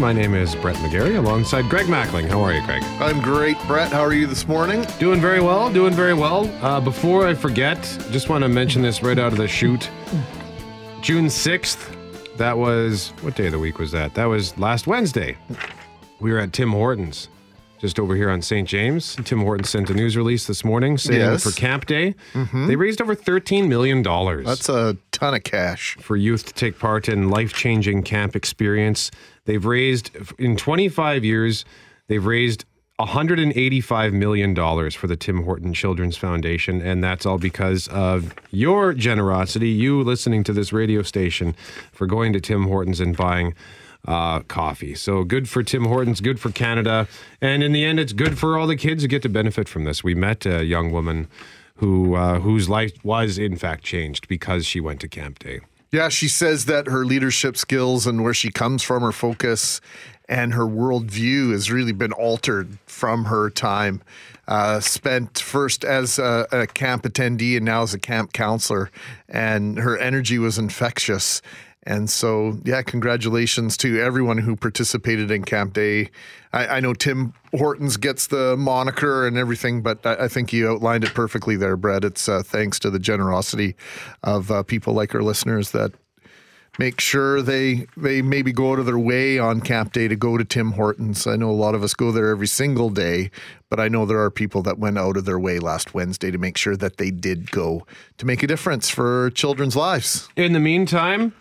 morning. My name is Brett McGarry alongside Greg Mackling. How are you, Greg? I'm great, Brett. How are you this morning? Doing very well, doing very well. Uh, before I forget, just want to mention this right out of the chute. June 6th, that was, what day of the week was that? That was last Wednesday. We were at Tim Hortons, just over here on St. James. Tim Hortons sent a news release this morning saying Yes. for Camp Day, they raised over $13 million. That's a ton of cash. for youth to take part in life-changing camp experience. They've raised in 25 years, they've raised 185 million dollars for the Tim Horton Children's Foundation and that's all because of your generosity, you listening to this radio station for going to Tim Hortons and buying uh, coffee. So good for Tim Hortons, good for Canada, and in the end, it's good for all the kids who get to benefit from this. We met a young woman who uh, whose life was in fact changed because she went to Camp Day. Yeah, she says that her leadership skills and where she comes from, her focus, and her worldview has really been altered from her time uh, spent first as a, a camp attendee and now as a camp counselor. And her energy was infectious. And so, yeah, congratulations to everyone who participated in Camp Day. I, I know Tim Hortons gets the moniker and everything, but I, I think you outlined it perfectly there, Brett. It's uh, thanks to the generosity of uh, people like our listeners that make sure they they maybe go out of their way on camp day to go to Tim Hortons. I know a lot of us go there every single day, but I know there are people that went out of their way last Wednesday to make sure that they did go to make a difference for children's lives. In the meantime,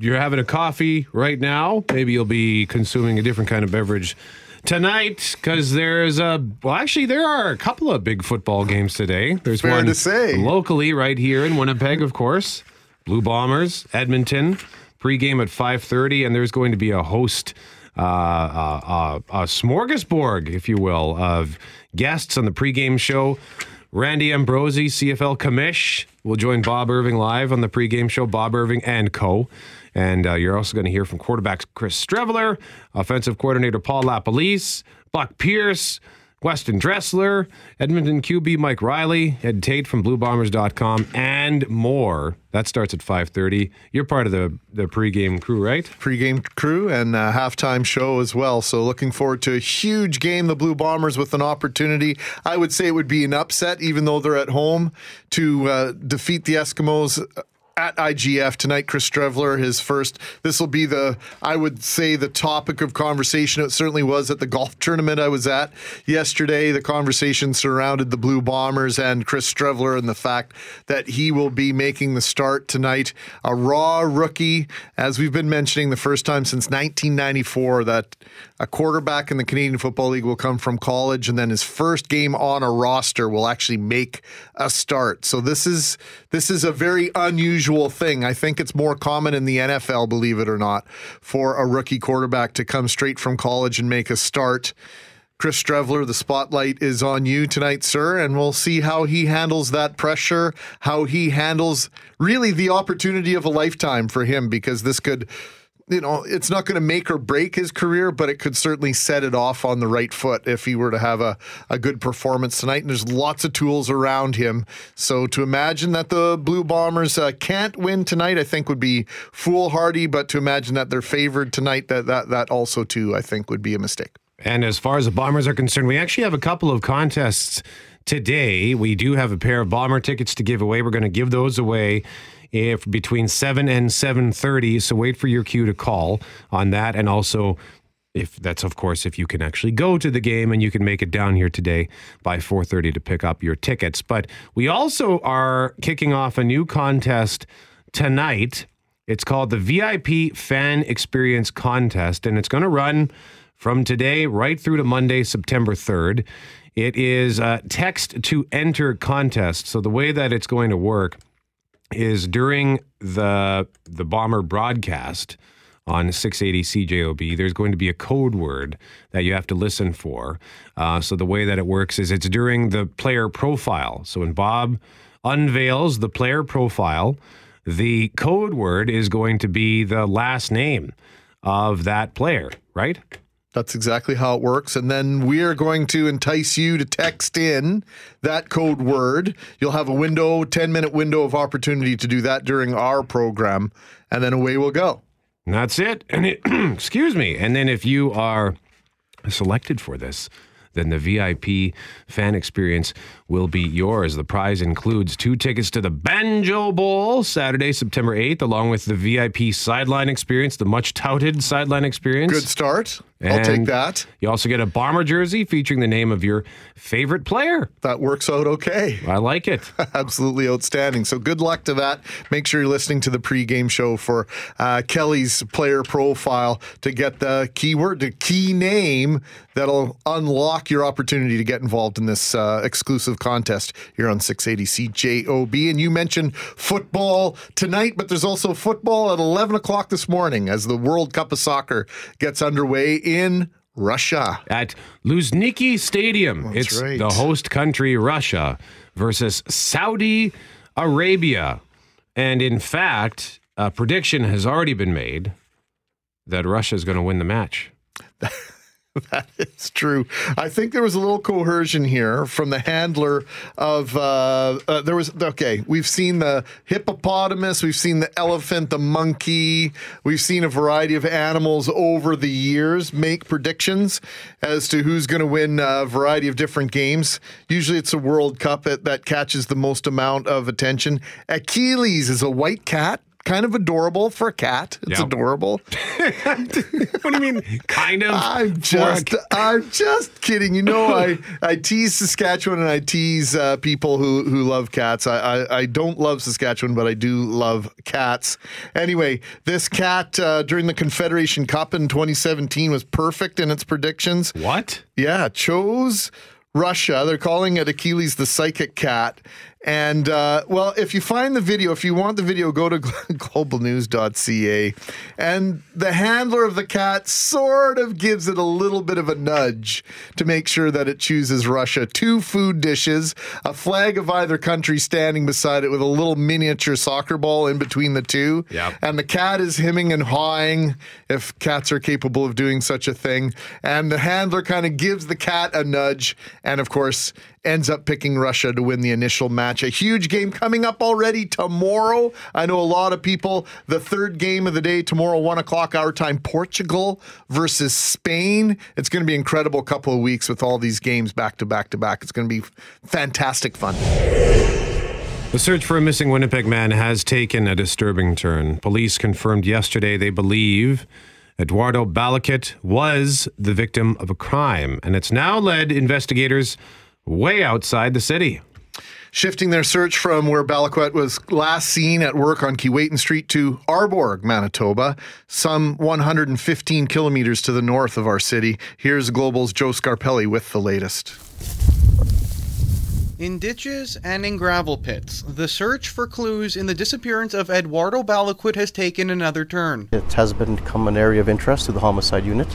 you're having a coffee right now. Maybe you'll be consuming a different kind of beverage tonight because there's a well, actually there are a couple of big football games today. There's Fair one to say. locally right here in Winnipeg, of course. Blue Bombers, Edmonton, pregame at 5:30, and there's going to be a host. Uh, uh, uh, a smorgasbord, if you will, of guests on the pregame show. Randy Ambrosie, CFL commish, will join Bob Irving live on the pregame show. Bob Irving and co. And uh, you're also going to hear from quarterbacks Chris Streveler, offensive coordinator Paul LaPolice, Buck Pierce, Weston Dressler, Edmonton QB Mike Reilly, Ed Tait from BlueBombers.com, and more. That starts at 5:30. You're part of the the pregame crew, right? Pre-game crew and uh, halftime show as well. So looking forward to a huge game. The Blue Bombers with an opportunity. I would say it would be an upset, even though they're at home, to uh, defeat the Eskimos. At IGF tonight, Chris Streveler, his first. This will be the, I would say, the topic of conversation. It certainly was at the golf tournament I was at yesterday. The conversation surrounded the Blue Bombers and Chris Streveler and the fact that he will be making the start tonight. A raw rookie, as we've been mentioning, the first time since 1994 that a quarterback in the Canadian Football League will come from college and then his first game on a roster will actually make a start. So this is this is a very unusual thing. I think it's more common in the NFL, believe it or not, for a rookie quarterback to come straight from college and make a start. Chris Streveler, the spotlight is on you tonight, sir, and we'll see how he handles that pressure, how he handles really the opportunity of a lifetime for him, because this could, you know, it's not going to make or break his career, but it could certainly set it off on the right foot if he were to have a, a good performance tonight. And there's lots of tools around him. So to imagine that the Blue Bombers uh, can't win tonight, I think would be foolhardy, but to imagine that they're favored tonight, that, that, that also, too, I think would be a mistake. And as far as the Bombers are concerned, we actually have a couple of contests today. We do have a pair of Bomber tickets to give away. We're going to give those away if between 7 and 7:30. So wait for your cue to call on that and also if that's of course if you can actually go to the game and you can make it down here today by 4:30 to pick up your tickets. But we also are kicking off a new contest tonight. It's called the VIP Fan Experience Contest and it's going to run from today right through to Monday, September 3rd. It is a text to enter contest. So the way that it's going to work is during the the bomber broadcast on 680 CJOB, there's going to be a code word that you have to listen for. Uh, so the way that it works is it's during the player profile. So when Bob unveils the player profile, the code word is going to be the last name of that player, right? That's exactly how it works. And then we are going to entice you to text in that code word. You'll have a window, 10 minute window of opportunity to do that during our program, and then away we'll go. And that's it. And it, excuse me. And then if you are selected for this, then the VIP fan experience will be yours. The prize includes two tickets to the Banjo Bowl Saturday, September 8th, along with the VIP sideline experience, the much touted sideline experience. Good start. I'll take that. You also get a bomber jersey featuring the name of your favorite player. That works out okay. I like it. Absolutely outstanding. So good luck to that. Make sure you're listening to the pregame show for uh, Kelly's player profile to get the keyword, the key name that'll unlock your opportunity to get involved in this uh, exclusive contest here on 680 CJOB. And you mentioned football tonight, but there's also football at 11 o'clock this morning as the World Cup of Soccer gets underway in Russia. At Luzhniki Stadium, That's it's right. the host country, Russia, versus Saudi Arabia. And in fact, a prediction has already been made that Russia is going to win the match. That is true. I think there was a little coercion here from the handler of. Uh, uh, there was okay. We've seen the hippopotamus, we've seen the elephant, the monkey. We've seen a variety of animals over the years make predictions as to who's going to win a variety of different games. Usually, it's a World Cup that, that catches the most amount of attention. Achilles is a white cat. Kind of adorable for a cat. It's Yep. adorable. what do you mean? Kind of. I'm just, I'm just kidding. You know, I, I tease Saskatchewan and I tease uh, people who, who love cats. I, I, I don't love Saskatchewan, but I do love cats. Anyway, this cat uh, during the Confederation Cup in 2017 was perfect in its predictions. What? Yeah, chose Russia. They're calling it Achilles the psychic cat. And uh, well, if you find the video, if you want the video, go to globalnews.ca. And the handler of the cat sort of gives it a little bit of a nudge to make sure that it chooses Russia. Two food dishes, a flag of either country standing beside it with a little miniature soccer ball in between the two. Yep. And the cat is hemming and hawing, if cats are capable of doing such a thing. And the handler kind of gives the cat a nudge, and of course, ends up picking Russia to win the initial match. A huge game coming up already tomorrow. I know a lot of people. The third game of the day tomorrow, one o'clock our time, Portugal versus Spain. It's going to be incredible couple of weeks with all these games back to back to back. It's going to be fantastic fun. The search for a missing Winnipeg man has taken a disturbing turn. Police confirmed yesterday they believe Eduardo Balaquit was the victim of a crime, and it's now led investigators way outside the city. shifting their search from where Balaquit was last seen at work on Keewatin Street to Arborg, Manitoba, some 115 kilometers to the north of our city. Here's Global's Joe Scarpelli with the latest. In ditches and in gravel pits, the search for clues in the disappearance of Eduardo Balaquit has taken another turn. It has become an area of interest to the homicide unit.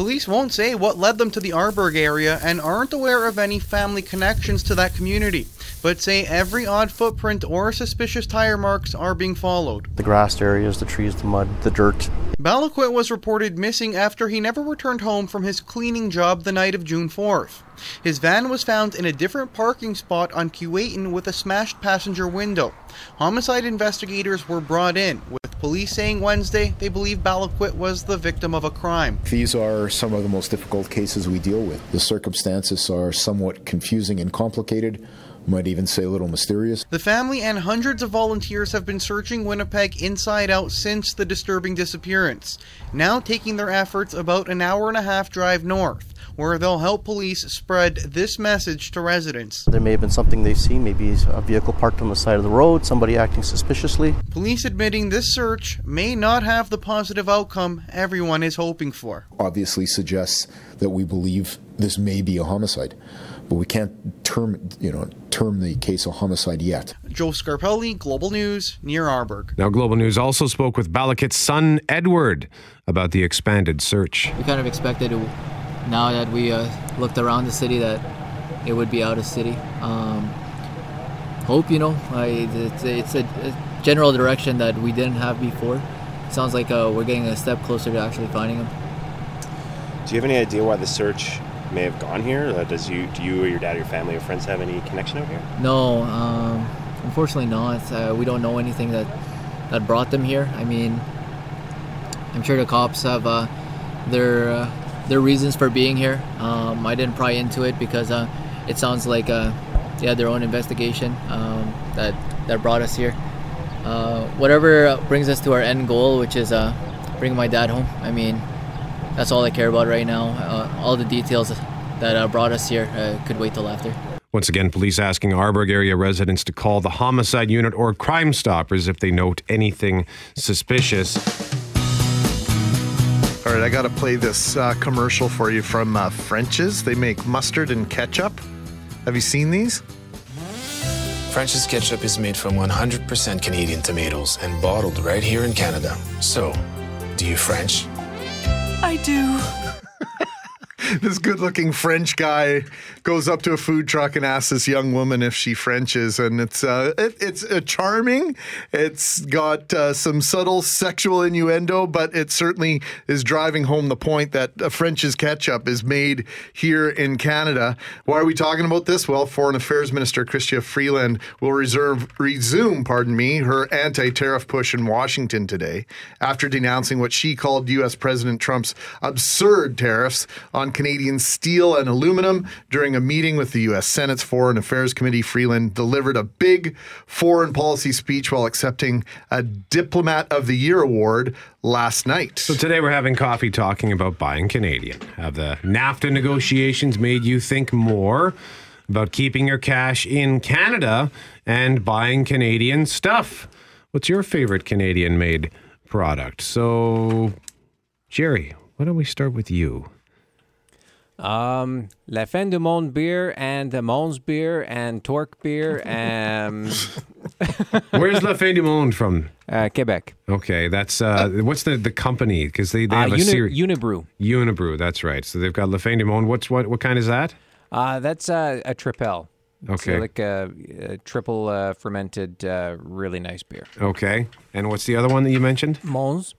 Police won't say what led them to the Arborg area and aren't aware of any family connections to that community, but say every odd footprint or suspicious tire marks are being followed. The grassed areas, the trees, the mud, the dirt. Balaquit was reported missing after he never returned home from his cleaning job the night of June 4th. His van was found in a different parking spot on Keewatin with a smashed passenger window. Homicide investigators were brought in, with police saying Wednesday they believe Balaquit was the victim of a crime. These are some of the most difficult cases we deal with. The circumstances are somewhat confusing and complicated, might even say a little mysterious. The family and hundreds of volunteers have been searching Winnipeg inside out since the disturbing disappearance, now taking their efforts about an hour and a half drive north, where they'll help police spread this message to residents. There may have been something they've seen, maybe a vehicle parked on the side of the road, somebody acting suspiciously. Police admitting this search may not have the positive outcome everyone is hoping for. Obviously suggests that we believe this may be a homicide, but we can't term, you know, term the case a homicide yet. Joe Scarpelli, Global News, near Arborg. Now, Global News also spoke with Balaquit's son, Edward, about the expanded search. we kind of expected to, now that we uh, looked around the city that it would be out of city. Um, hope you know, I, it's, it's a, a general direction that we didn't have before. Sounds like uh, we're getting a step closer to actually finding him. Do you have any idea why the search may have gone here? Uh, does you, do you or your dad or your family or friends have any connection out here? No, um, unfortunately not. Uh, we don't know anything that that brought them here. I mean, I'm sure the cops have uh, their uh, their reasons for being here. Um, I didn't pry into it because uh, it sounds like uh, they had their own investigation um, that that brought us here. Uh, whatever brings us to our end goal, which is uh, bringing my dad home. I mean, that's all I care about right now. Uh, all the details that uh, brought us here uh, could wait till after. Once again, police asking Arborg area residents to call the homicide unit or Crime Stoppers if they note anything suspicious. All right, I got to play this uh, commercial for you from uh, French's. They make mustard and ketchup. Have you seen these? French's ketchup is made from 100% Canadian tomatoes and bottled right here in Canada. So, do you French? I do. this good looking French guy goes up to a food truck and asks this young woman if she Frenches, and it's uh, it, it's uh, charming. It's got uh, some subtle sexual innuendo, but it certainly is driving home the point that a French's ketchup is made here in Canada. Why are we talking about this? Well, Foreign Affairs Minister Chrystia Freeland will reserve resume, pardon me, her anti-tariff push in Washington today after denouncing what she called U.S. President Trump's absurd tariffs on Canadian steel and aluminum during a meeting with the U.S. Senate's Foreign Affairs Committee. Freeland delivered a big foreign policy speech while accepting a Diplomat of the Year award last night. So today we're having coffee talking about buying Canadian. Have the NAFTA negotiations made you think more about keeping your cash in Canada and buying Canadian stuff? What's your favorite Canadian made product? So, Jerry, why don't we start with you? Um, La Fin du Monde beer and the Mons beer and Torque beer and Where's La Fin du Monde from? uh, Quebec. Okay, that's uh, what's the the company? Because they, they Uh, have a Uni- series. Unibroue. Unibroue, that's right. So they've got La Fin du Monde. What's what? What kind is that? Uh, that's uh, a Tripel. Okay. like a, a triple uh, fermented, uh, really nice beer. Okay, and what's the other one that you mentioned? Mons.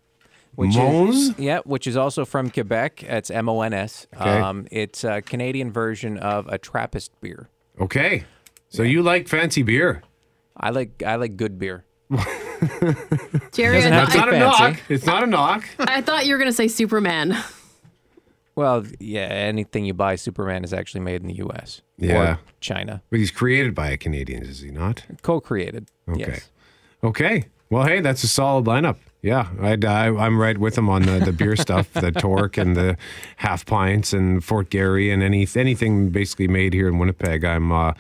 Which Mons? Is, yeah, which is also from Quebec. It's M O N S. Okay. Um, it's a Canadian version of a Trappist beer. Okay, so you like fancy beer? I like I like good beer. Jerry, I, Doesn't have thought- to Not a fancy. knock. It's not a knock. I thought you were going to say Superman. Well, yeah, anything you buy Superman is actually made in the U.S. Yeah. or China, But he's created by a Canadian, is he not? co-created. Okay. Yes. Okay. Well, hey, that's a solid lineup. Yeah, I'd, I, I'm right with him on the, the beer stuff, the Torque and the half pints and Fort Garry and any anything basically made here in Winnipeg. I'm uh,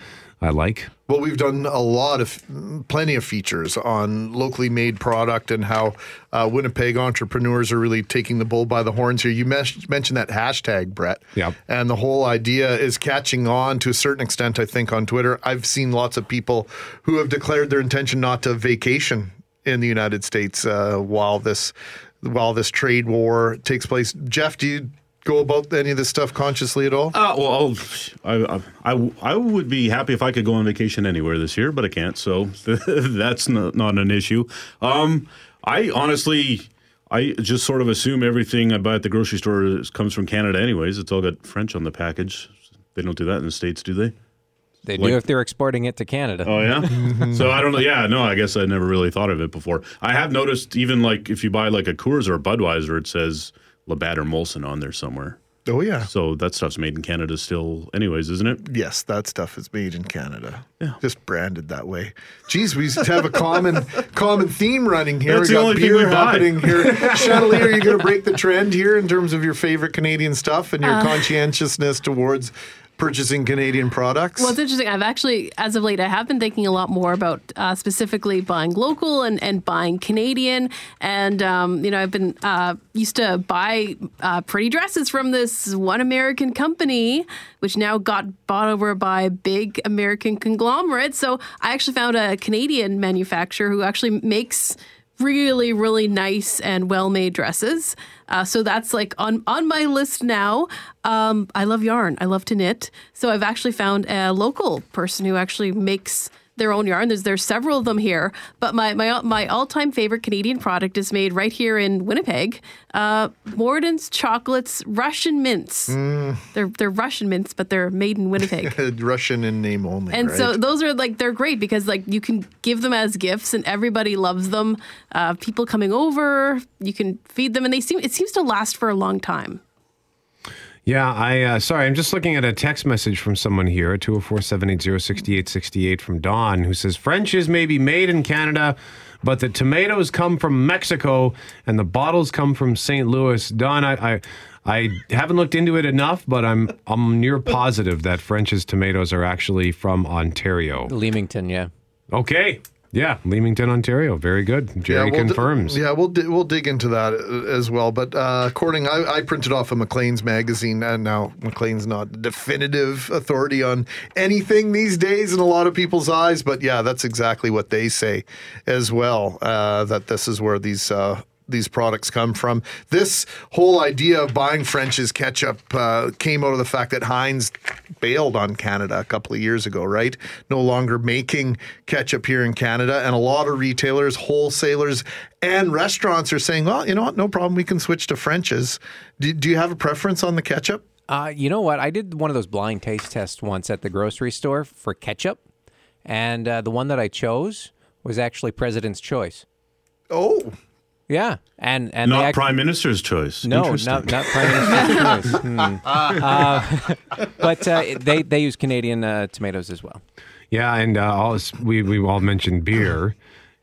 I like. Well, we've done a lot of, plenty of features on locally made product and how uh, Winnipeg entrepreneurs are really taking the bull by the horns here. You mes- mentioned that hashtag, Brett. Yep. And the whole idea is catching on to a certain extent, I think, on Twitter. I've seen lots of people who have declared their intention not to vacation in the United States uh, while this while this trade war takes place. Jeff, do you go about any of this stuff consciously at all? Uh, well, I, I, I would be happy if I could go on vacation anywhere this year, but I can't. So that's not, not an issue. Um, I honestly, I just sort of assume everything I buy at the grocery store comes from Canada, anyways. It's all got French on the package. They don't do that in the states, do they? They Like- do if they're exporting it to Canada. Oh yeah. so I don't know. Yeah, no. I guess I never really thought of it before. I have noticed even like if you buy like a Coors or a Budweiser, it says Labatt or Molson on there somewhere. Oh yeah. So that stuff's made in Canada still, anyways, isn't it? Yes, that stuff is made in Canada. Yeah. Just branded that way. Geez, we have a common common theme running here. That's we the got only thing beer we buy. happening here. Chandelier, are you going to break the trend here in terms of your favorite Canadian stuff and your Uh. conscientiousness towards purchasing Canadian products? Well, it's interesting. I've actually, as of late, I have been thinking a lot more about uh, specifically buying local and, and buying Canadian. And, um, you know, I've been uh, used to buy uh, pretty dresses from this one American company, which now got bought over by a big American conglomerate. So I actually found a Canadian manufacturer who actually makes really really nice and well made dresses. Uh, so that's like on on my list now. Um, i love yarn. I love to knit. So i've actually found a local person who actually makes their own yarn. There's there's several of them here, but my my my all time favorite Canadian product is made right here in Winnipeg. Uh, Morden's chocolates Russian mints. Mm. They're they're Russian mints, but they're made in Winnipeg. Russian in name only. And right? so those are like they're great because like you can give them as gifts and everybody loves them. Uh, people coming over, you can feed them and they seem it seems to last for a long time. Yeah, I uh, sorry, I'm just looking at a text message from someone here, 204-780-6868 from Don, who says Frenches may be made in Canada, but the tomatoes come from Mexico and the bottles come from St. Louis. Don, I, I I haven't looked into it enough, but I'm I'm near positive that French's tomatoes are actually from Ontario. Leamington, yeah. Okay. Yeah, Leamington, Ontario. Very good. Jerry we'll di- confirms. yeah, we'll di- we'll dig into that uh, as well. But uh, according, I, I printed off a Maclean's magazine, and now Maclean's not the definitive authority on anything these days in a lot of people's eyes. But yeah, that's exactly what they say as well. Uh, that this is where these. Uh, these products come from. This whole idea of buying French's ketchup uh, came out of the fact that Heinz bailed on Canada a couple of years ago, right? No longer making ketchup here in Canada. And a lot of retailers, wholesalers, and restaurants are saying, well, you know what? No problem. We can switch to French's. Do, do you have a preference on the ketchup? Uh, you know what? I did one of those blind taste tests once at the grocery store for ketchup, and uh, the one that I chose was actually President's Choice. Oh. Yeah, and and not act- Prime Minister's choice. No, not, not Prime Minister's choice. Hmm. Uh, but uh, they they use Canadian uh, tomatoes as well. Yeah, and uh, all, we we all mentioned beer.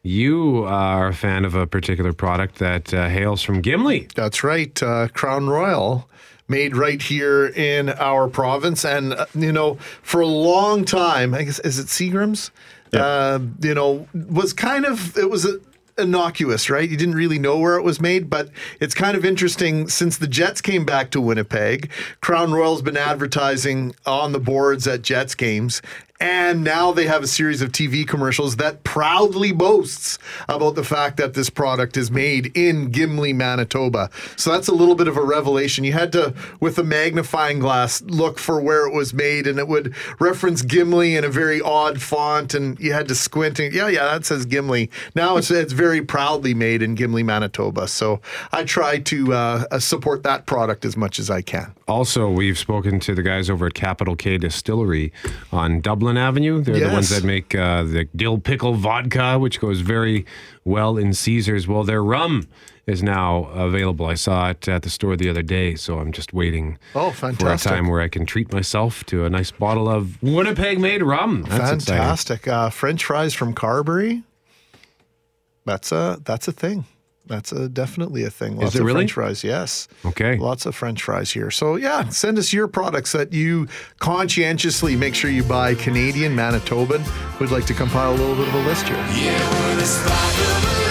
You are a fan of a particular product that uh, hails from Gimli. That's right. Uh, Crown Royal made right here in our province. And, uh, you know, for a long time, I guess, is it Seagram's? Uh, you know, was kind of, it was a, innocuous, right? You didn't really know where it was made, but it's kind of interesting since the Jets came back to Winnipeg. Crown Royal's been advertising on the boards at Jets games. And now they have a series of TV commercials that proudly boasts about the fact that this product is made in Gimli, Manitoba. So that's a little bit of a revelation. You had to, with a magnifying glass, look for where it was made, and it would reference Gimli in a very odd font, and you had to squint. And, yeah, yeah, that says Gimli. Now it's it's very proudly made in Gimli, Manitoba. So I try to uh, support that product as much as I can. Also, we've spoken to the guys over at Capital K Distillery on Dublin Avenue. They're the ones that make uh, the dill pickle vodka, which goes very well in Caesars. Well, their rum is now available. I saw it at the store the other day, so I'm just waiting Oh, for a fantastic. time where I can treat myself to a nice bottle of Winnipeg made rum. That's. Fantastic. Uh, French fries from Carberry. That's a that's a thing. That's a definitely a thing. Lots it of really? French fries, yes. Okay. Lots of French fries here. So yeah, send us your products that you conscientiously make sure you buy Canadian, Manitoban. We'd like to compile a little bit of a list here. Yeah,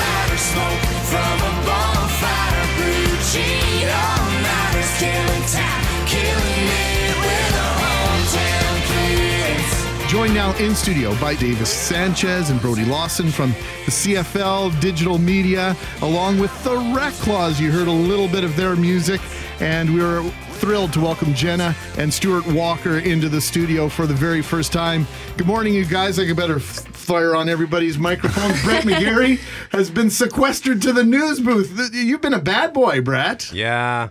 Joined now in studio by Davis Sanchez and Brodie Lawson from the CFL Digital Media, along with the Reklaws. You heard a little bit of their music, and we were thrilled to welcome Jenna and Stuart Walker into the studio for the very first time. Good morning, you guys. I could better fire on everybody's microphones. Brett McGarry has been sequestered to the news booth. You've been a bad boy, Brett. Yeah,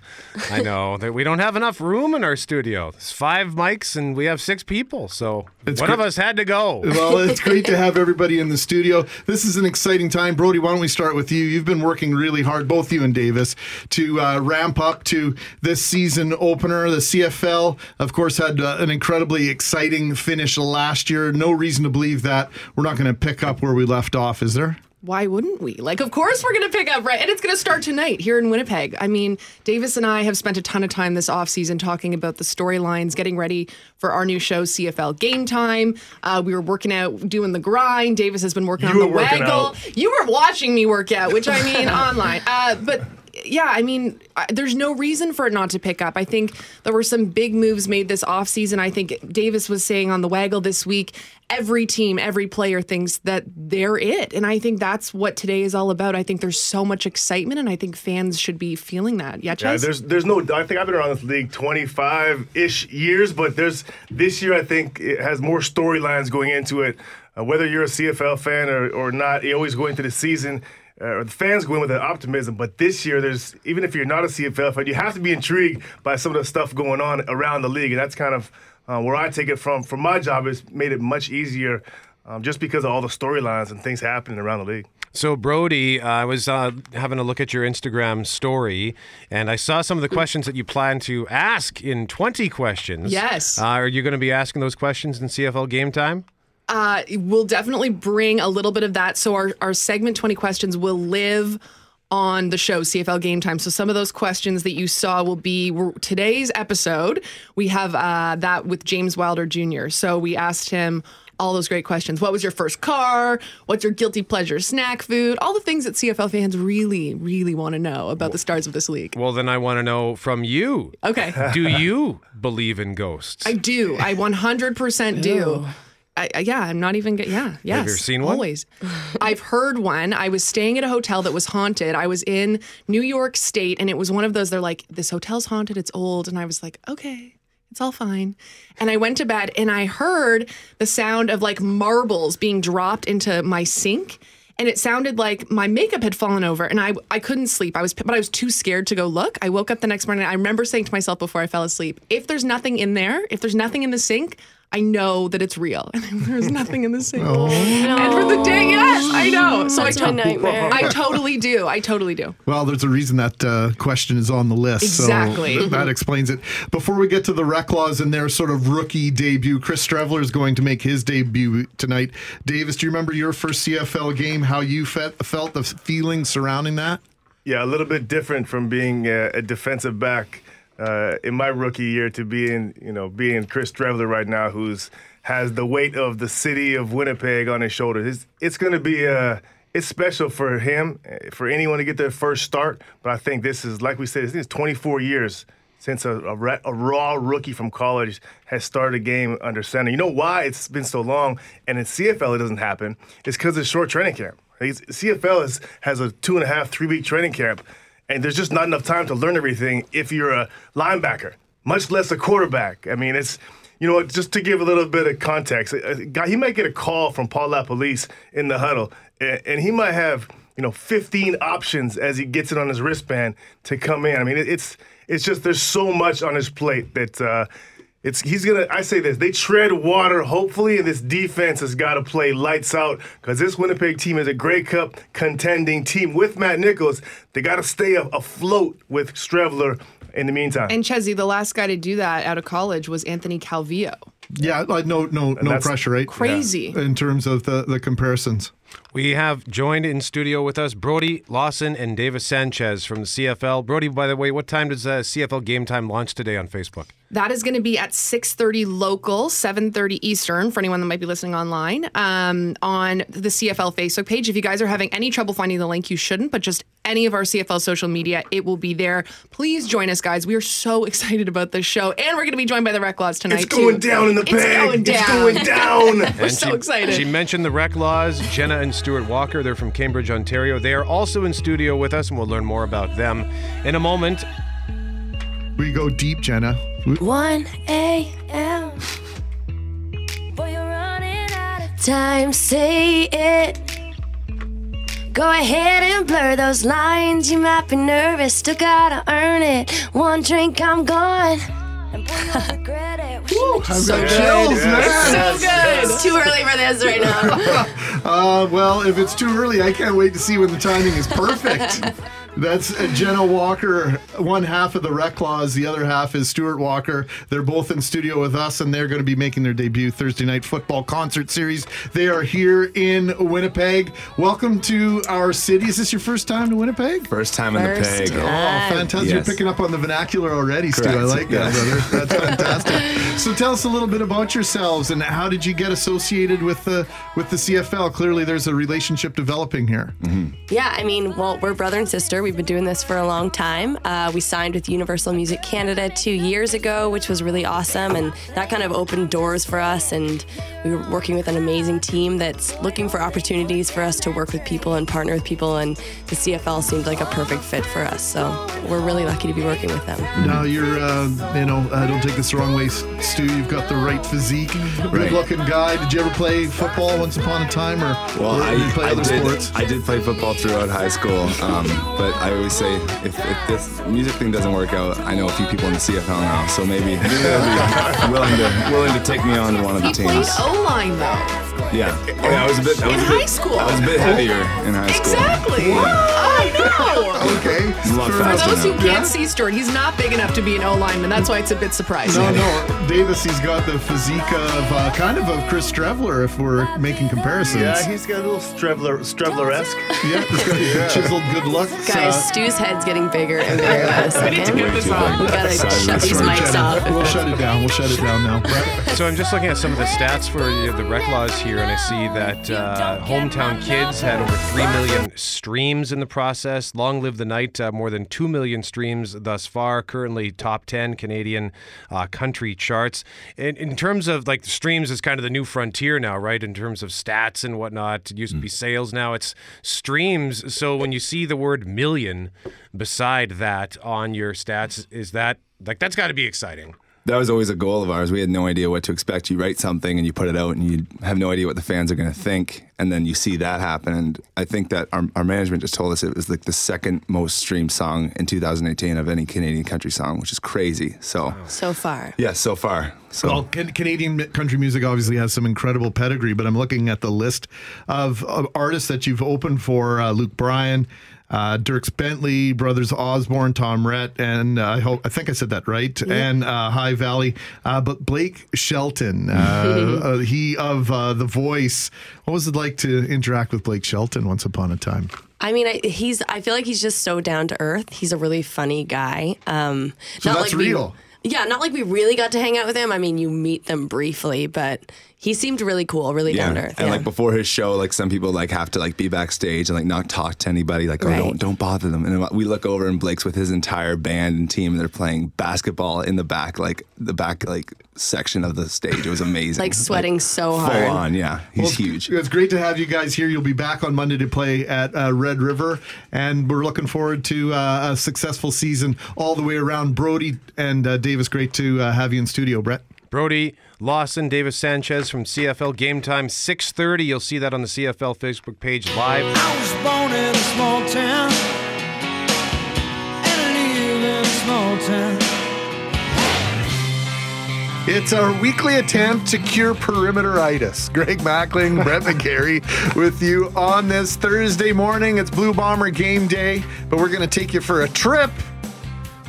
I know that we don't have enough room in our studio. There's five mics and we have six people, so It's one of us had to go. Well, it's great to have everybody in the studio. This is an exciting time. Brodie, why don't we start with you? You've been working really hard, both you and Davis, to uh, ramp up to this season opener. The CFL, of course, had uh, an incredibly exciting finish last year. No reason to believe that we're not going to pick up where we left off, is there? Why wouldn't we? Like, of course we're going to pick up, right? And it's going to start tonight here in Winnipeg. I mean, Davis and I have spent a ton of time this offseason talking about the storylines, getting ready for our new show, CFL Game Time. Uh, we were working out, doing the grind. Davis has been working You on the were waggle. out. You were watching me work out, which I mean online. Uh, but yeah, I mean, I- there's no reason for it not to pick up. I think there were some big moves made this offseason. I think Davis was saying on the Waggle this week, every team, every player thinks that they're it. And I think that's what today is all about. I think there's so much excitement, and I think fans should be feeling that. Yeah, Yeah, there's there's no. I think I've been around this league 25 ish years, but there's this year I think it has more storylines going into it. Uh, whether you're a CFL fan or, or not, you always go into the season. Uh, or the fans go in with an optimism, but this year there's even if you're not a CFL fan, you have to be intrigued by some of the stuff going on around the league, and that's kind of uh, where I take it from. From my job, it's made it much easier, um, just because of all the storylines and things happening around the league. So, Brodie, uh, I was uh, having a look at your Instagram story, and I saw some of the questions that you plan to ask in 20 questions. Yes. Uh, are you going to be asking those questions in CFL game time? Uh, we'll definitely bring a little bit of that. So our, our segment 20 questions will live on the show CFL Game Time. So some of those questions that you saw will be today's episode. We have uh, that with James Wilder Jr. So we asked him all those great questions. What was your first car? What's your guilty pleasure snack food? All the things that CFL fans really, really want to know about the stars of this league. Well, then I want to know from you. Okay. Do you believe in ghosts? I do. I 100% do. I, I- yeah, I'm not even. Get, yeah, yes. you seen one? Always. I've heard one. I was staying at a hotel that was haunted. I was in New York State, and it was one of those. They're like, "This hotel's haunted. It's old," and I was like, "Okay." It's all fine. And I went to bed and I heard the sound of like marbles being dropped into my sink. And it sounded like my makeup had fallen over and I, I couldn't sleep. I was, but I was too scared to go look. I woke up the next morning. I remember saying to myself before I fell asleep, if there's nothing in there, if there's nothing in the sink, I know that it's real. And there's nothing in the sink. And for the day, yes, I know. So That's I my nightmare. I totally do. I totally do. Well, there's a reason that uh, question is on the list. Exactly. So th- that explains it. Before we get to the Reklaws and their sort of rookie debut, Chris Streveler is going to make his debut tonight. Davis, do you remember your first CFL game? How you fe- felt the feelings surrounding that? Yeah, a little bit different from being a, a defensive back uh, in my rookie year to being, you know, being Chris Streveler right now, who's has the weight of the city of Winnipeg on his shoulders. It's, it's going to be uh, it's special for him, eh, for anyone to get their first start. But I think this is, like we said, I think it's 24 years since a, a, a raw rookie from college has started a game under center. You know why it's been so long? And in CFL, it doesn't happen. It's because it's short training camp. CFL is, has a two and a half, three week training camp, and there's just not enough time to learn everything if you're a linebacker, much less a quarterback. I mean, it's you know, just to give a little bit of context, a a guy he might get a call from Paul LaPolice in the huddle, and he might have you know 15 options as he gets it on his wristband to come in. I mean, it- it's it's just there's so much on his plate that. Uh, it's he's gonna. I say this. They tread water. Hopefully, and this defense has got to play lights out because this Winnipeg team is a Grey Cup contending team with Matt Nichols. They got to stay afloat with Streveler in the meantime. And Chesney, the last guy to do that out of college was Anthony Calvillo. Yeah, like no, no, no pressure, right? Crazy. in terms of the the comparisons. We have joined in studio with us Brodie Lawson and Davis Sanchez from the CFL. Brodie, by the way, what time does uh, CFL Game Time launch today on Facebook? That is going to be at 6:30 local, 7:30 Eastern for anyone that might be listening online um, on the CFL Facebook page. If you guys are having any trouble finding the link, you shouldn't, but just any of our CFL social media, it will be there. Please join us, guys. We are so excited about this show, and we're going to be joined by the Reklaws tonight. It's going too. down in the It's bag. going It's going down. we're And so she, excited. She mentioned the Reklaws, Jenna and Stuart Walker. They're from Cambridge, Ontario. They are also in studio with us, and we'll learn more about them in a moment. We go deep, Jenna. 1 a.m. Boy, you're running out of time. Say it. Go ahead and blur those lines. You might be nervous, still gotta earn it. One drink, I'm gone. And boy, you'll regret it. So good. chills, man. So good. It's too early for this right now. Uh, well, if it's too early, I can't wait to see when the timing is perfect. That's uh, Jenna Walker, one half of the Reklaws, the other half is Stuart Walker. They're both in studio with us, and they're going to be making their debut Thursday night football concert series. They are here in Winnipeg. Welcome to our city. Is this your first time to Winnipeg? First time in the peg. time. Oh, fantastic! You're picking up on the vernacular already, Stu. I Correct. like Yeah. that, brother. That's fantastic. so, tell us a little bit about yourselves and how did you get associated with the with the CFL? Clearly, there's a relationship developing here. Mm-hmm. Yeah, I mean, well, we're brother and sister. We We've been doing this for a long time. Uh, we signed with Universal Music Canada two years ago, which was really awesome, and that kind of opened doors for us. And we were working with an amazing team that's looking for opportunities for us to work with people and partner with people. And the CFL seemed like a perfect fit for us. So we're really lucky to be working with them. Now you're, uh, you know, uh, don't take this the wrong way, Stu. You've got the right physique, good-looking guy. Did you ever play football once upon a time, or, Well, or I, did you play I other did. sports? I did play football throughout high school, um, but I always say if, if this music thing doesn't work out, I know a few people in the CFL now, so maybe, maybe they'll be willing to willing to take take me on to one of the He played teams. O line though. Yeah, oh, yeah. I was a bit. I was In a bit, high school. I was a bit heavier in high school. Exactly. Yeah. I. Okay. I'm a lot For faster those who can't see Stuart, he's not big enough to be an O lineman. That's why it's a bit surprising. No, no, Davis. He's got the physique of uh, kind of of Chris Streveler, if we're making comparisons. Yeah, he's got a little Streveler, Streveler-esque. Yeah, he's got Yeah. chiseled good look. Guys, Stu's head's getting bigger and bigger by the second. We gotta shut these mics off. We'll shut it down. We'll shut it down now. Brett? So I'm just looking at some of the stats for you know, the Reklaws here, and I see that uh, Hometown Kids had over 3 million streams in the process. Long Live the Night, uh, more than 2 million streams thus far, currently top 10 Canadian uh, country charts. In, in terms of like streams is kind of the new frontier now, right? In terms of stats and whatnot. It used to be sales, now it's streams. So when you see the word million beside that on your stats, is that like that's got to be exciting? That was always a goal of ours. We had no idea what to expect. You write something and you put it out, and you have no idea what the fans are going to think. And then you see that happen. And I think that our, our management just told us it was like the second most streamed song in 2018 of any Canadian country song, which is crazy. So, So far. yeah, so far. So, Well, can, Canadian country music obviously has some incredible pedigree, but I'm looking at the list of, of artists that you've opened for uh, Luke Bryan, uh, Dierks Bentley, Brothers Osborne, Tom Rhett, and uh, I hope I think I said that right, and uh, High Valley. Uh, but Blake Shelton, uh, uh, he of uh, The Voice. What was it like to interact with Blake Shelton once upon a time? I mean, I, he's. I feel like he's just so down to earth. He's a really funny guy. Um, So that's like we- real. Yeah, not like we really got to hang out with him. I mean, you meet them briefly, but he seemed really cool, really yeah. down to earth. And yeah. like before his show, like some people like have to like be backstage and like not talk to anybody. Like, oh, Right. don't don't bother them. And we look over and Blake's with his entire band and team. And they're playing basketball in the back, like the back like section of the stage. It was amazing. Like sweating so full hard. on. Yeah, he's Well, huge. It's great to have you guys here. You'll be back on Monday to play at uh, Red River, and we're looking forward to uh, a successful season all the way around. Brody and uh, Davis, great to uh, have you in studio, Brett. Brodie Lawson, Davis Sanchez from CFL Game Time, 6.30. You'll see that on the CFL Facebook page live. I was born in a small town and I live in a small town. It's our weekly attempt to cure perimeteritis. Greg Mackling, Brett McGarry with you on this Thursday morning. It's Blue Bomber game day, but we're going to take you for a trip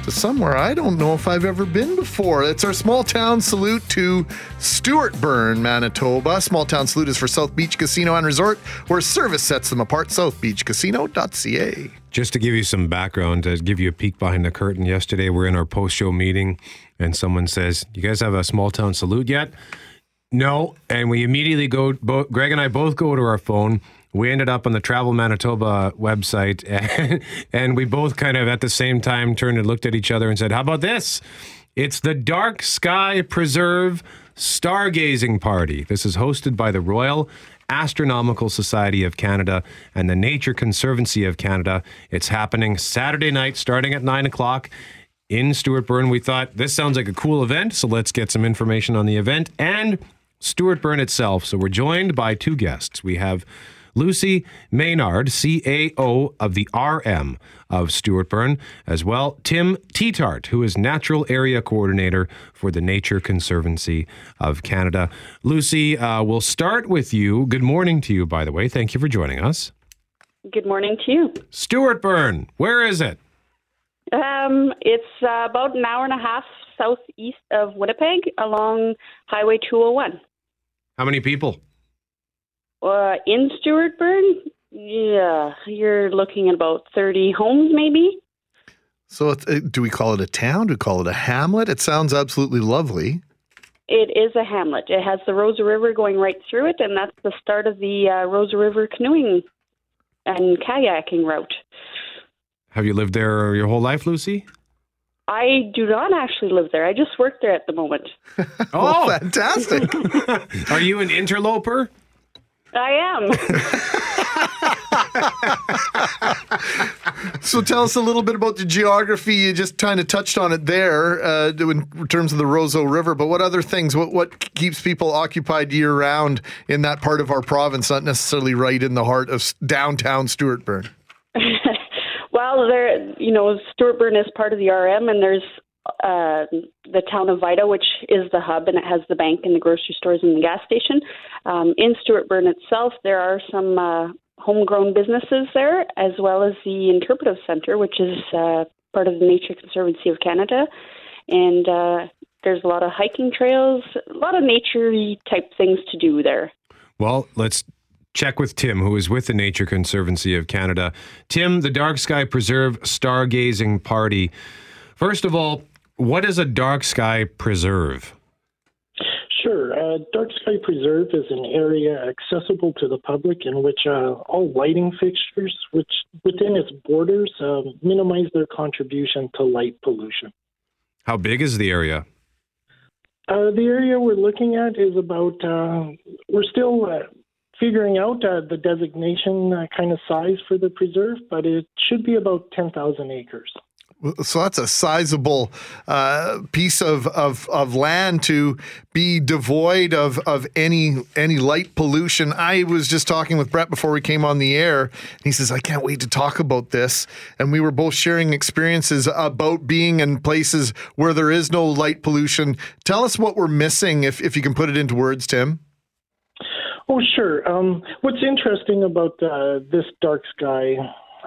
to somewhere I don't know if I've ever been before. It's our small town salute to Stuartburn, Manitoba. Small town salute is for South Beach Casino and Resort, where service sets them apart. SouthBeachCasino.ca. Just to give you some background, to give you a peek behind the curtain, yesterday we're in our post show meeting and someone says, You guys have a small town salute yet? No. And we immediately go, both, Greg and I both go to our phone. We ended up on the Travel Manitoba website and, and we both kind of at the same time turned and looked at each other and said, How about this? It's the Dark Sky Preserve Stargazing Party. This is hosted by the Royal Astronomical Society of Canada and the Nature Conservancy of Canada. It's happening Saturday night starting at 9 o'clock in Stuartburn. We thought this sounds like a cool event, so let's get some information on the event and Stuartburn itself. So we're joined by two guests. We have Lucy Maynard, CAO of the RM of Stuartburn, as well Tim Teetart, who is Natural Area Coordinator for the Nature Conservancy of Canada. Lucy, uh, we'll start with you. Good morning to you, by the way. Thank you for joining us. Good morning to you. Stuartburn, where is it? Um, it's uh, about an hour and a half southeast of Winnipeg along Highway 201. How many people? Uh, in Stuartburn, yeah, you're looking at about 30 homes maybe. So, it's, uh, do we call it a town? Do we call it a hamlet? It sounds absolutely lovely. It is a hamlet. It has the Roseau River going right through it, and that's the start of the uh, Roseau River canoeing and kayaking route. Have you lived there your whole life, Lucy? I do not actually live there. I just work there at the moment. Oh, fantastic! Are you an interloper? I am. So tell us a little bit about the geography. You just kind of touched on it there uh, in terms of the Roseau River, but what other things? What what keeps people occupied year round in that part of our province, not necessarily right in the heart of downtown Stuartburn? well, there, you know, Stuartburn is part of the RM, and there's uh, the town of Vita, which is the hub, and it has the bank and the grocery stores and the gas station. Um, in Stuartburn itself, there are some uh, homegrown businesses there, as well as the Interpretive Center, which is uh, part of the Nature Conservancy of Canada, and uh, there's a lot of hiking trails, a lot of nature type things to do there. Well, let's check with Tim, who is with the Nature Conservancy of Canada. Tim, the Dark Sky Preserve Stargazing Party. First of all, what is a dark sky preserve? Sure. Uh, Dark Sky Preserve is an area accessible to the public in which uh, all lighting fixtures, which within its borders, um, minimize their contribution to light pollution. How big is the area? Uh, the area we're looking at is about, uh, we're still uh, figuring out uh, the designation uh, kind of size for the preserve, but it should be about 10,000 acres. So that's a sizable uh, piece of, of, of land to be devoid of, of any any light pollution. I was just talking with Brett before we came on the air. And he says, I can't wait to talk about this. And we were both sharing experiences about being in places where there is no light pollution. Tell us what we're missing, if, if you can put it into words, Tim. Oh, sure. Um, what's interesting about uh, this dark sky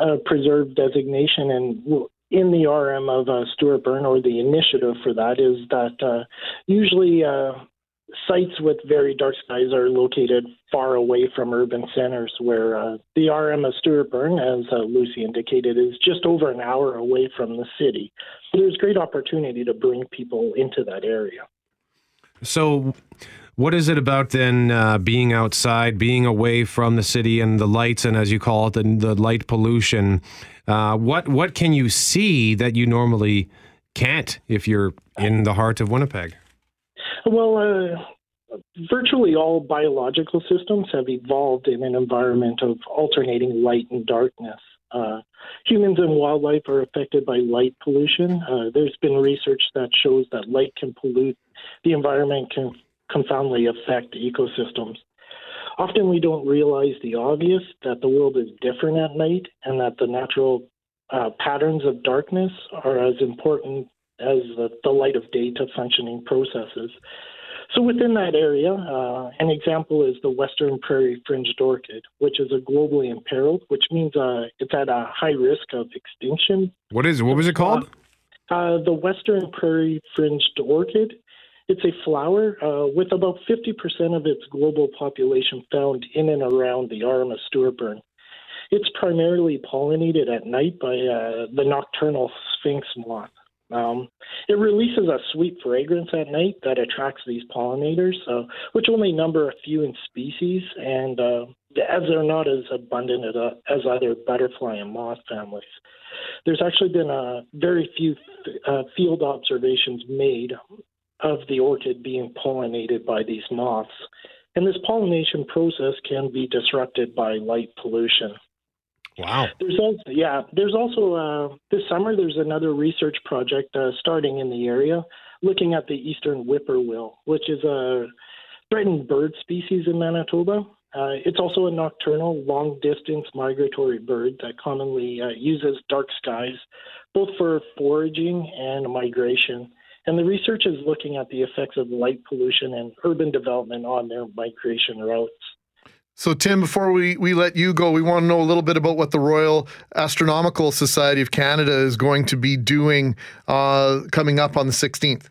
uh, preserve designation and in the RM of uh, Stuartburn or the initiative for that is that uh, usually uh, sites with very dark skies are located far away from urban centers, where uh, the RM of Stuartburn, as uh, Lucy indicated, is just over an hour away from the city. So there's great opportunity to bring people into that area. So, what is it about then uh, being outside, being away from the city and the lights, and as you call it, the, the light pollution? Uh, what what can you see that you normally can't if you're in the heart of Winnipeg? Well, uh, virtually all biological systems have evolved in an environment of alternating light and darkness. Uh, humans and wildlife are affected by light pollution. Uh, there's been research that shows that light can pollute the environment, can confoundly affect ecosystems. Often we don't realize the obvious that the world is different at night and that the natural uh, patterns of darkness are as important as the, the light of day to functioning processes. So within that area, uh, an example is the Western Prairie Fringed Orchid, which is a globally imperiled, which means uh, it's at a high risk of extinction. What is what was it called? Uh, the Western Prairie Fringed Orchid. It's a flower uh, with about 50% of its global population found in and around the Arm of Stuartburn. It's primarily pollinated at night by uh, the nocturnal sphinx moth. Um, it releases a sweet fragrance at night that attracts these pollinators, uh, which only number a few in species, and uh, as they're not as abundant as, uh, as other butterfly and moth families. There's actually been uh, very few uh, field observations made of the orchid being pollinated by these moths, and this pollination process can be disrupted by light pollution. Wow. There's also yeah. There's also uh, this summer. There's another research project uh, starting in the area, looking at the eastern whippoorwill, which is a threatened bird species in Manitoba. Uh, it's also a nocturnal, long-distance migratory bird that commonly uh, uses dark skies, both for foraging and migration. And the research is looking at the effects of light pollution and urban development on their migration routes. So, Tim, before we, we let you go, we want to know a little bit about what the Royal Astronomical Society of Canada is going to be doing uh, coming up on the 16th.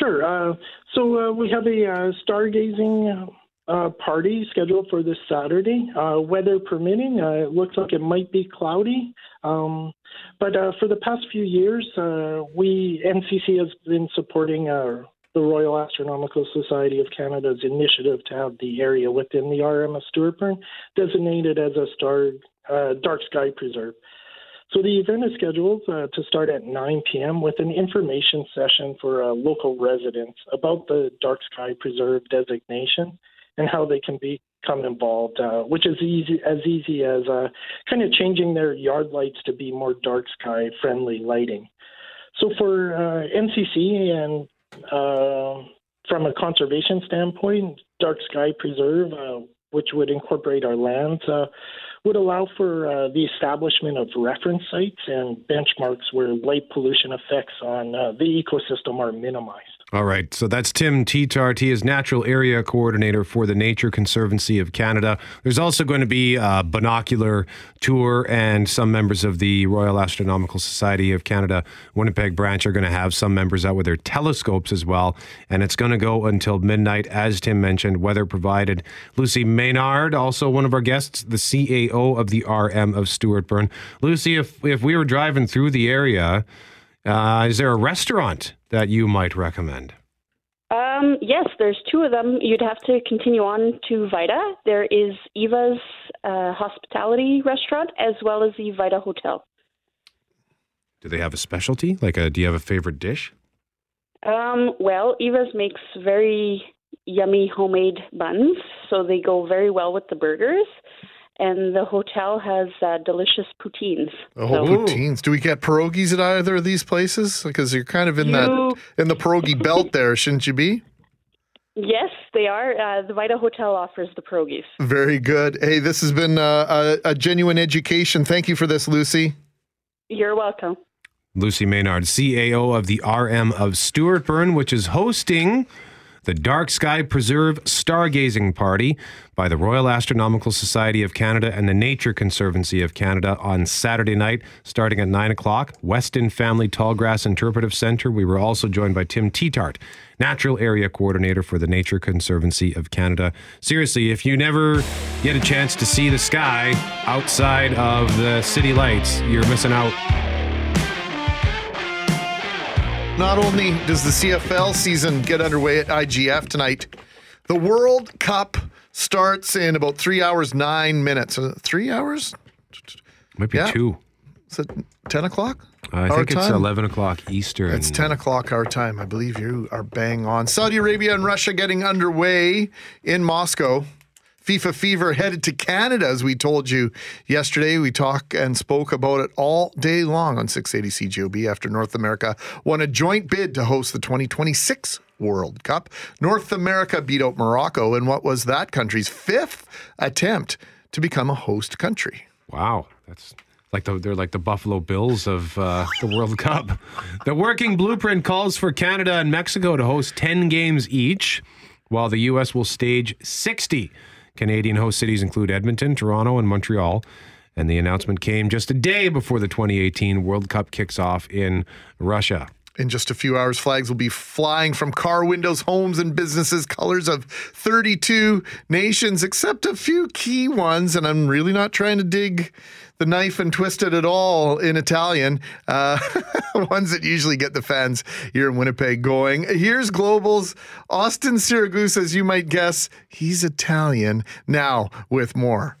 Sure. Uh, so uh, we have a uh, stargazing uh, party scheduled for this Saturday. Uh, weather permitting, uh, it looks like it might be cloudy. Um, but uh, for the past few years, uh, we NCC has been supporting uh, the Royal Astronomical Society of Canada's initiative to have the area within the RM of Stuartburn designated as a star uh, dark sky preserve. So the event is scheduled uh, to start at 9 p.m. with an information session for uh, local residents about the Dark Sky Preserve designation and how they can become involved, uh, which is easy as easy as uh, kind of changing their yard lights to be more dark sky friendly lighting. So for uh, NCC and uh, from a conservation standpoint, Dark Sky Preserve, uh, which would incorporate our lands, uh, would allow for the establishment of reference sites and benchmarks where light pollution effects on the ecosystem are minimized. All right. So that's Tim Tetart. He is Natural Area Coordinator for the Nature Conservancy of Canada. There's also going to be a binocular tour, and some members of the Royal Astronomical Society of Canada Winnipeg branch are going to have some members out with their telescopes as well. And it's going to go until midnight, as Tim mentioned, weather provided. Lucy Maynard, also one of our guests, the CAO of the RM of Stuartburn. Lucy, if, if we were driving through the area, uh, is there a restaurant that you might recommend? Um, yes, there's two of them. You'd have to continue on to Vita. There is Eva's uh, Hospitality Restaurant as well as the Vita Hotel. Do they have a specialty? Like, a, do you have a favorite dish? Um, well, Eva's makes very yummy homemade buns, so they go very well with the burgers. And the hotel has uh, delicious poutines. Oh, So- poutines. Do we get pierogies at either of these places? Because you're kind of in You- that in the pierogi belt there, shouldn't you be? Yes, they are. Uh, the Vita Hotel offers the pierogies. Very good. Hey, this has been uh, a, a genuine education. Thank you for this, Lucy. You're welcome. Lucy Maynard, CAO of the RM of Stuartburn, which is hosting the Dark Sky Preserve Stargazing Party by the Royal Astronomical Society of Canada and the Nature Conservancy of Canada on Saturday night, starting at 9 o'clock. Weston Family Tallgrass Interpretive Center. We were also joined by Tim Tetart, Natural Area Coordinator for the Nature Conservancy of Canada. Seriously, if you never get a chance to see the sky outside of the city lights, you're missing out. Not only does the CFL season get underway at IGF tonight, the World Cup starts in about three hours, nine minutes. Uh, three hours? Might be Yeah. two. Is it 10 o'clock? I Our think it's time? 11 o'clock Eastern. It's 10 o'clock our time. I believe you are bang on. Saudi Arabia and Russia getting underway in Moscow. FIFA fever headed to Canada, as we told you yesterday. We talked and spoke about it all day long on 680 CJOB after North America won a joint bid to host the 2026 World Cup. North America beat out Morocco in what was that country's fifth attempt to become a host country. Wow, that's like the, they're like the Buffalo Bills of uh, the World Cup. The working blueprint calls for Canada and Mexico to host 10 games each, while the U.S. will stage 60. Canadian host cities include Edmonton, Toronto, and Montreal. And the announcement came just a day before the 2018 World Cup kicks off in Russia. In just a few hours, flags will be flying from car windows, homes, and businesses, colors of 32 nations, except a few key ones. And I'm really not trying to dig the knife and twist it at all in Italian. Uh, ones that usually get the fans here in Winnipeg going. Here's Global's Austin Siragusa, as you might guess. He's Italian. Now, with more.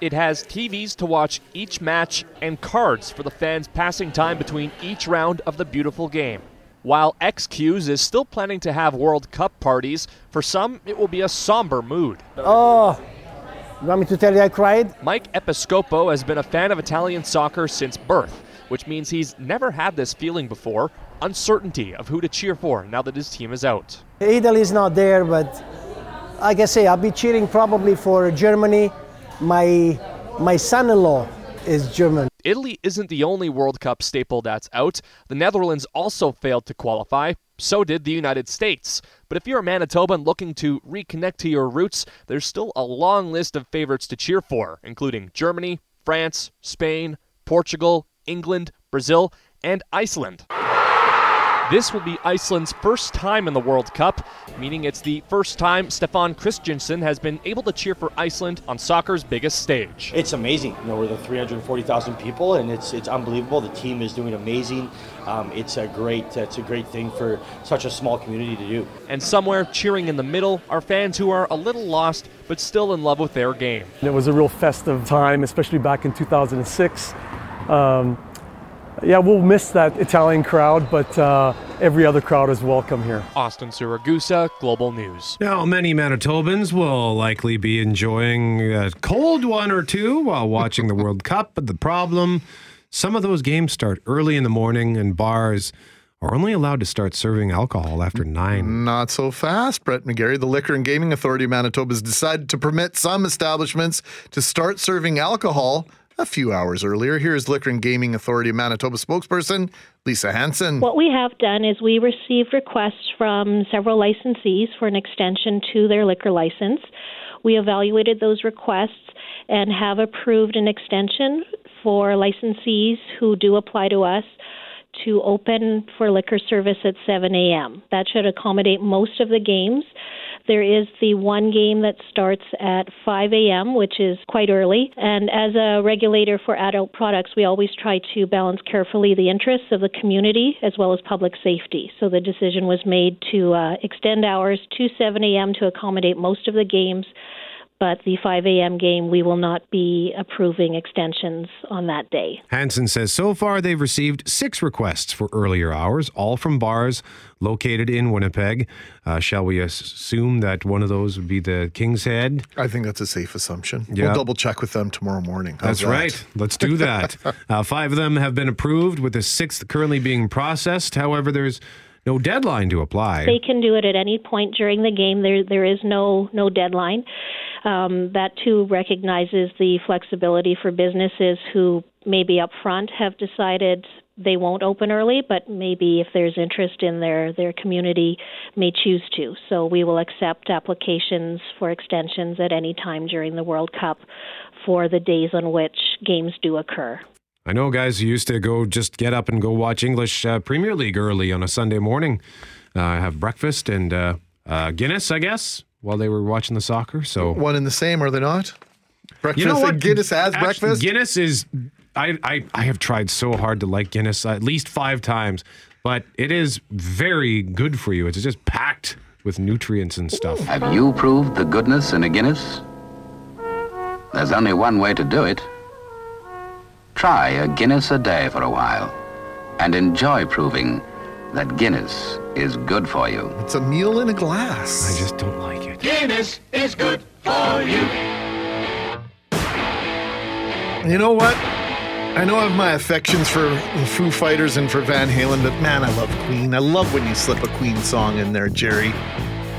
It has TVs to watch each match and cards for the fans passing time between each round of the beautiful game. While XQs is still planning to have World Cup parties, for some it will be a somber mood. Oh, you want me to tell you I cried? Mike Episcopo has been a fan of Italian soccer since birth, which means he's never had this feeling before uncertainty of who to cheer for now that his team is out. Italy's not there, but like I say, I'll be cheering probably for Germany. My my son-in-law is German. Italy isn't the only World Cup staple that's out. The Netherlands also failed to qualify. So did the United States. But if you're a Manitoban looking to reconnect to your roots, there's still a long list of favorites to cheer for, including Germany, France, Spain, Portugal, England, Brazil, and Iceland. This will be Iceland's first time in the World Cup, meaning it's the first time Stefan Christensen has been able to cheer for Iceland on soccer's biggest stage. It's amazing. You know, we're the 340,000 people, and it's it's unbelievable. The team is doing amazing. Um, it's a great it's a great thing for such a small community to do. And somewhere cheering in the middle are fans who are a little lost but still in love with their game. It was a real festive time, especially back in 2006. Um, yeah, we'll miss that Italian crowd, but uh, every other crowd is welcome here. Austin Siragusa, Global News. Now, many Manitobans will likely be enjoying a cold one or two while watching the World Cup, but the problem some of those games start early in the morning, and bars are only allowed to start serving alcohol after nine. Not so fast, Brett McGarry. The Liquor and Gaming Authority of Manitoba has decided to permit some establishments to start serving alcohol a few hours earlier. Here's Liquor and Gaming Authority of Manitoba spokesperson Lisa Hansen. What we have done is we received requests from several licensees for an extension to their liquor license. We evaluated those requests and have approved an extension for licensees who do apply to us to open for liquor service at 7 a.m. That should accommodate most of the games. There is the one game that starts at 5 a.m., which is quite early. And as a regulator for adult products, we always try to balance carefully the interests of the community as well as public safety. So the decision was made to uh, extend hours to 7 a.m. to accommodate most of the games. But the 5 a.m. game, we will not be approving extensions on that day. Hansen says so far they've received six requests for earlier hours, all from bars located in Winnipeg. Uh, shall we assume that one of those would be the King's Head? I think that's a safe assumption. Yeah. We'll double check with them tomorrow morning. How's That's that? right. Let's do that. uh, five of them have been approved, with the sixth currently being processed. However, there's no deadline to apply. They can do it at any point during the game. There, there is no no deadline. Um, that too recognizes the flexibility for businesses who maybe up front have decided they won't open early, but maybe if there's interest in their their community, may choose to. So we will accept applications for extensions at any time during the World Cup for the days on which games do occur. I know guys who used to go just get up and go watch English uh, Premier League early on a Sunday morning, uh, have breakfast and uh, uh, Guinness, I guess, while they were watching the soccer. So One and the same, are they not? Breakfast You know what? Guinness as Actually, breakfast? Guinness is. I, I I have tried so hard to like Guinness at least five times, but it is very good for you. It's just packed with nutrients and stuff. Have you proved the goodness in a Guinness? There's only one way to do it. Try a Guinness a day for a while and enjoy proving that Guinness is good for you. It's a meal in a glass. I just don't like it. Guinness is good for you. You know what? I know I have my affections for the Foo Fighters and for Van Halen, but man, I love Queen. I love when you slip a Queen song in there, Jerry.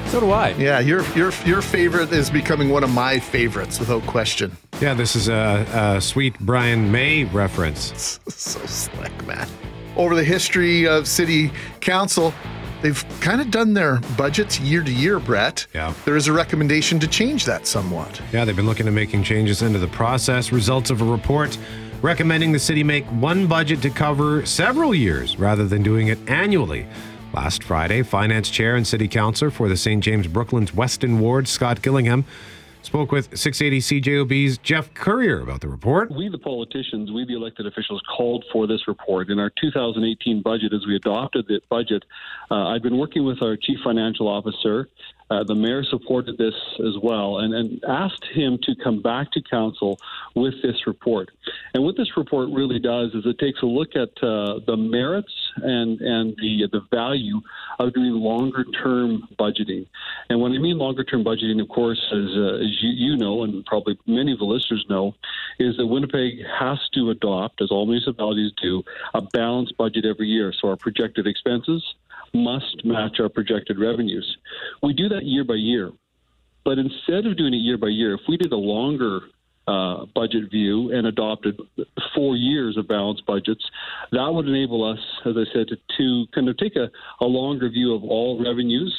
So do I. Yeah, your your your favorite is becoming one of my favorites without question. Yeah, this is a, a sweet Brian May reference. so slick, man. Over the history of city council, they've kind of done their budgets year to year, Brett. Yeah. There is a recommendation to change that somewhat. Yeah, they've been looking at making changes into the process. Results of a report recommending the city make one budget to cover several years rather than doing it annually. Last Friday, finance chair and city councilor for the St. James Brooklands Weston Ward, Scott Gillingham, spoke with 680 CJOB's Geoff Currier about the report. We, the politicians, we, the elected officials, called for this report. In our 2018 budget, as we adopted the budget, uh, I've been working with our chief financial officer. Uh, the mayor supported this as well and, and asked him to come back to council with this report. And what this report really does is it takes a look at uh, the merits and, and the, the value of doing longer term budgeting. And when I mean longer term budgeting, of course, as, uh, as you, you know, and probably many of the listeners know, is that Winnipeg has to adopt, as all municipalities do, a balanced budget every year. So our projected expenses must match our projected revenues. We do that year by year. But instead of doing it year by year, if we did a longer uh, budget view and adopted four years of balanced budgets, that would enable us, as I said, to, to kind of take a, a longer view of all revenues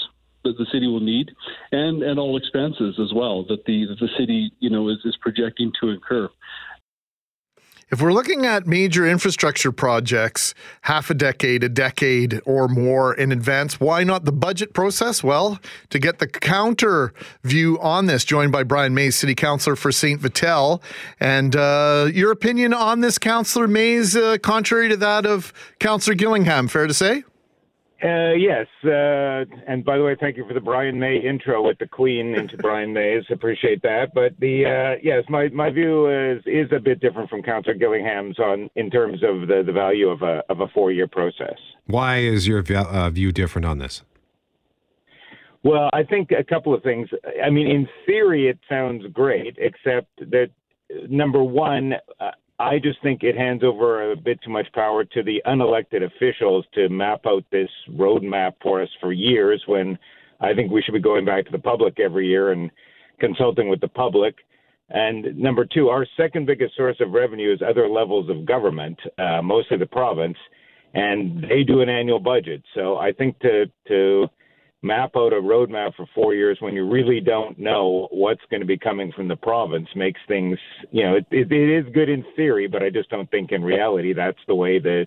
that the city will need and, and all expenses as well that the that the city you know is, is projecting to incur. If we're looking at major infrastructure projects, half a decade, a decade or more in advance, why not the budget process? Well, to get the counter view on this, joined by Brian Mayes, City Councillor for St. Vital. And uh, your opinion on this, Councillor Mayes, uh, contrary to that of Councillor Gillingham, fair to say? Uh, yes, uh, and by the way, thank you for the Brian May intro with the Queen into Brian Mayes. Appreciate that. But the uh, yes, my, my view is is a bit different from Councillor Gillingham's on in terms of the, the value of a of a four year process. Why is your uh, view different on this? Well, I think a couple of things. I mean, in theory, it sounds great, except that number one, uh, I just think it hands over a bit too much power to the unelected officials to map out this roadmap for us for years when I think we should be going back to the public every year and consulting with the public. And number two, our second biggest source of revenue is other levels of government, uh, mostly the province, and they do an annual budget. So I think to to map out a roadmap for four years when you really don't know what's going to be coming from the province makes things, you know, it, it, it is good in theory, but I just don't think in reality that's the way the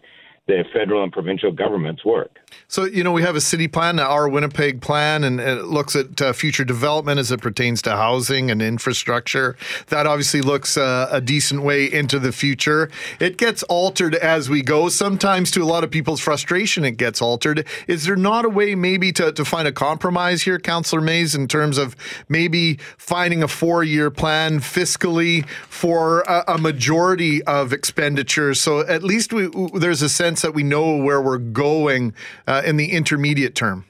the federal and provincial governments work. So, you know, we have a city plan, our Winnipeg plan, and it looks at uh, future development as it pertains to housing and infrastructure. That obviously looks uh, a decent way into the future. It gets altered as we go. Sometimes, to a lot of people's frustration, it gets altered. Is there not a way maybe to, to find a compromise here, Councillor Mayes, in terms of maybe finding a four year plan fiscally for a, a majority of expenditures? So at least we, there's a sense that we know where we're going uh, in the intermediate term.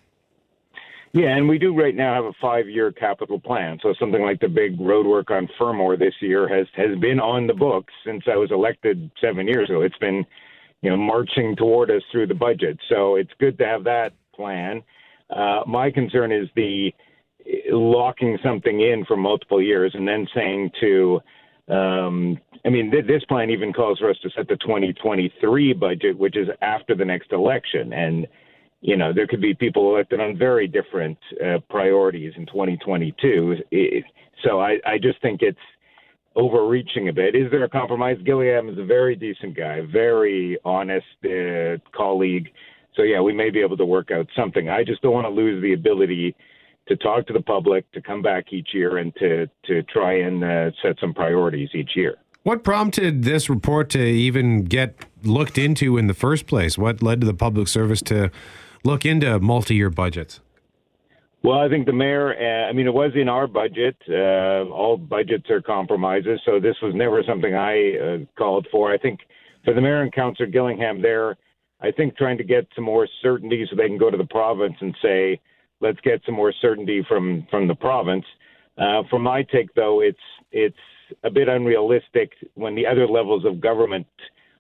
Yeah, and we do right now have a five-year capital plan. So something like the big roadwork on Fermor this year has has been on the books since I was elected seven years ago. It's been, you know, marching toward us through the budget. So it's good to have that plan. Uh, my concern is the locking something in for multiple years and then saying to um, I mean, th- this plan even calls for us to set the 2023 budget, which is after the next election. And, you know, there could be people elected on very different uh, priorities in 2022. It, so I, I just think it's overreaching a bit. Is there a compromise? Gilliam is a very decent guy, very honest uh, colleague. So, yeah, we may be able to work out something. I just don't want to lose the ability to talk to the public, to come back each year, and to to try and uh, set some priorities each year. What prompted this report to even get looked into in the first place? What led to the public service to look into multi-year budgets? Well, I think the mayor, uh, I mean, it was in our budget. Uh, all budgets are compromises, so this was never something I uh, called for. I think for the mayor and Councillor Gillingham there, I think trying to get some more certainty so they can go to the province and say, let's get some more certainty from, from the province. Uh, from my take, though, it's it's a bit unrealistic when the other levels of government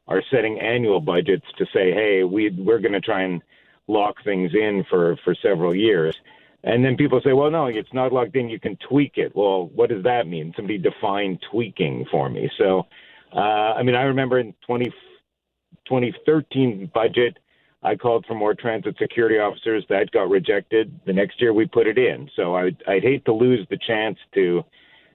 are setting annual budgets to say, hey, we we're going to try and lock things in for for several years. And then people say, well, no, it's not locked in. You can tweak it. Well, what does that mean? Somebody define tweaking for me. So, uh, I mean, I remember in 20, 2013 budget, I called for more transit security officers. That got rejected. The next year we put it in. So I, would, I'd hate to lose the chance to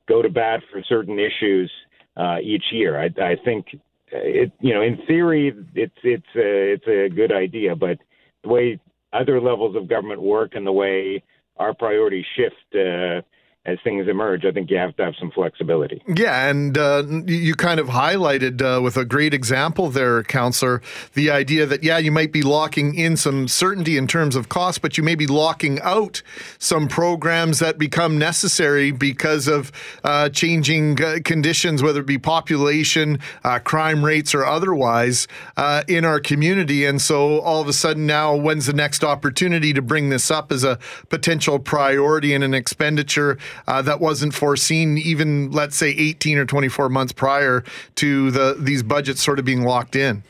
go to bat for certain issues uh, each year. I, I think it, you know, in theory, it's it's a, it's a good idea, but the way other levels of government work and the way our priorities shift uh, as things emerge, I think you have to have some flexibility. Yeah, and uh, you kind of highlighted uh, with a great example there, Counselor, the idea that, yeah, you might be locking in some certainty in terms of cost, but you may be locking out some programs that become necessary because of uh, changing uh, conditions, whether it be population, uh, crime rates, or otherwise uh, in our community. And so all of a sudden now, when's the next opportunity to bring this up as a potential priority and an expenditure? Uh, that wasn't foreseen even let's say 18 or 24 months prior to the these budgets sort of being locked in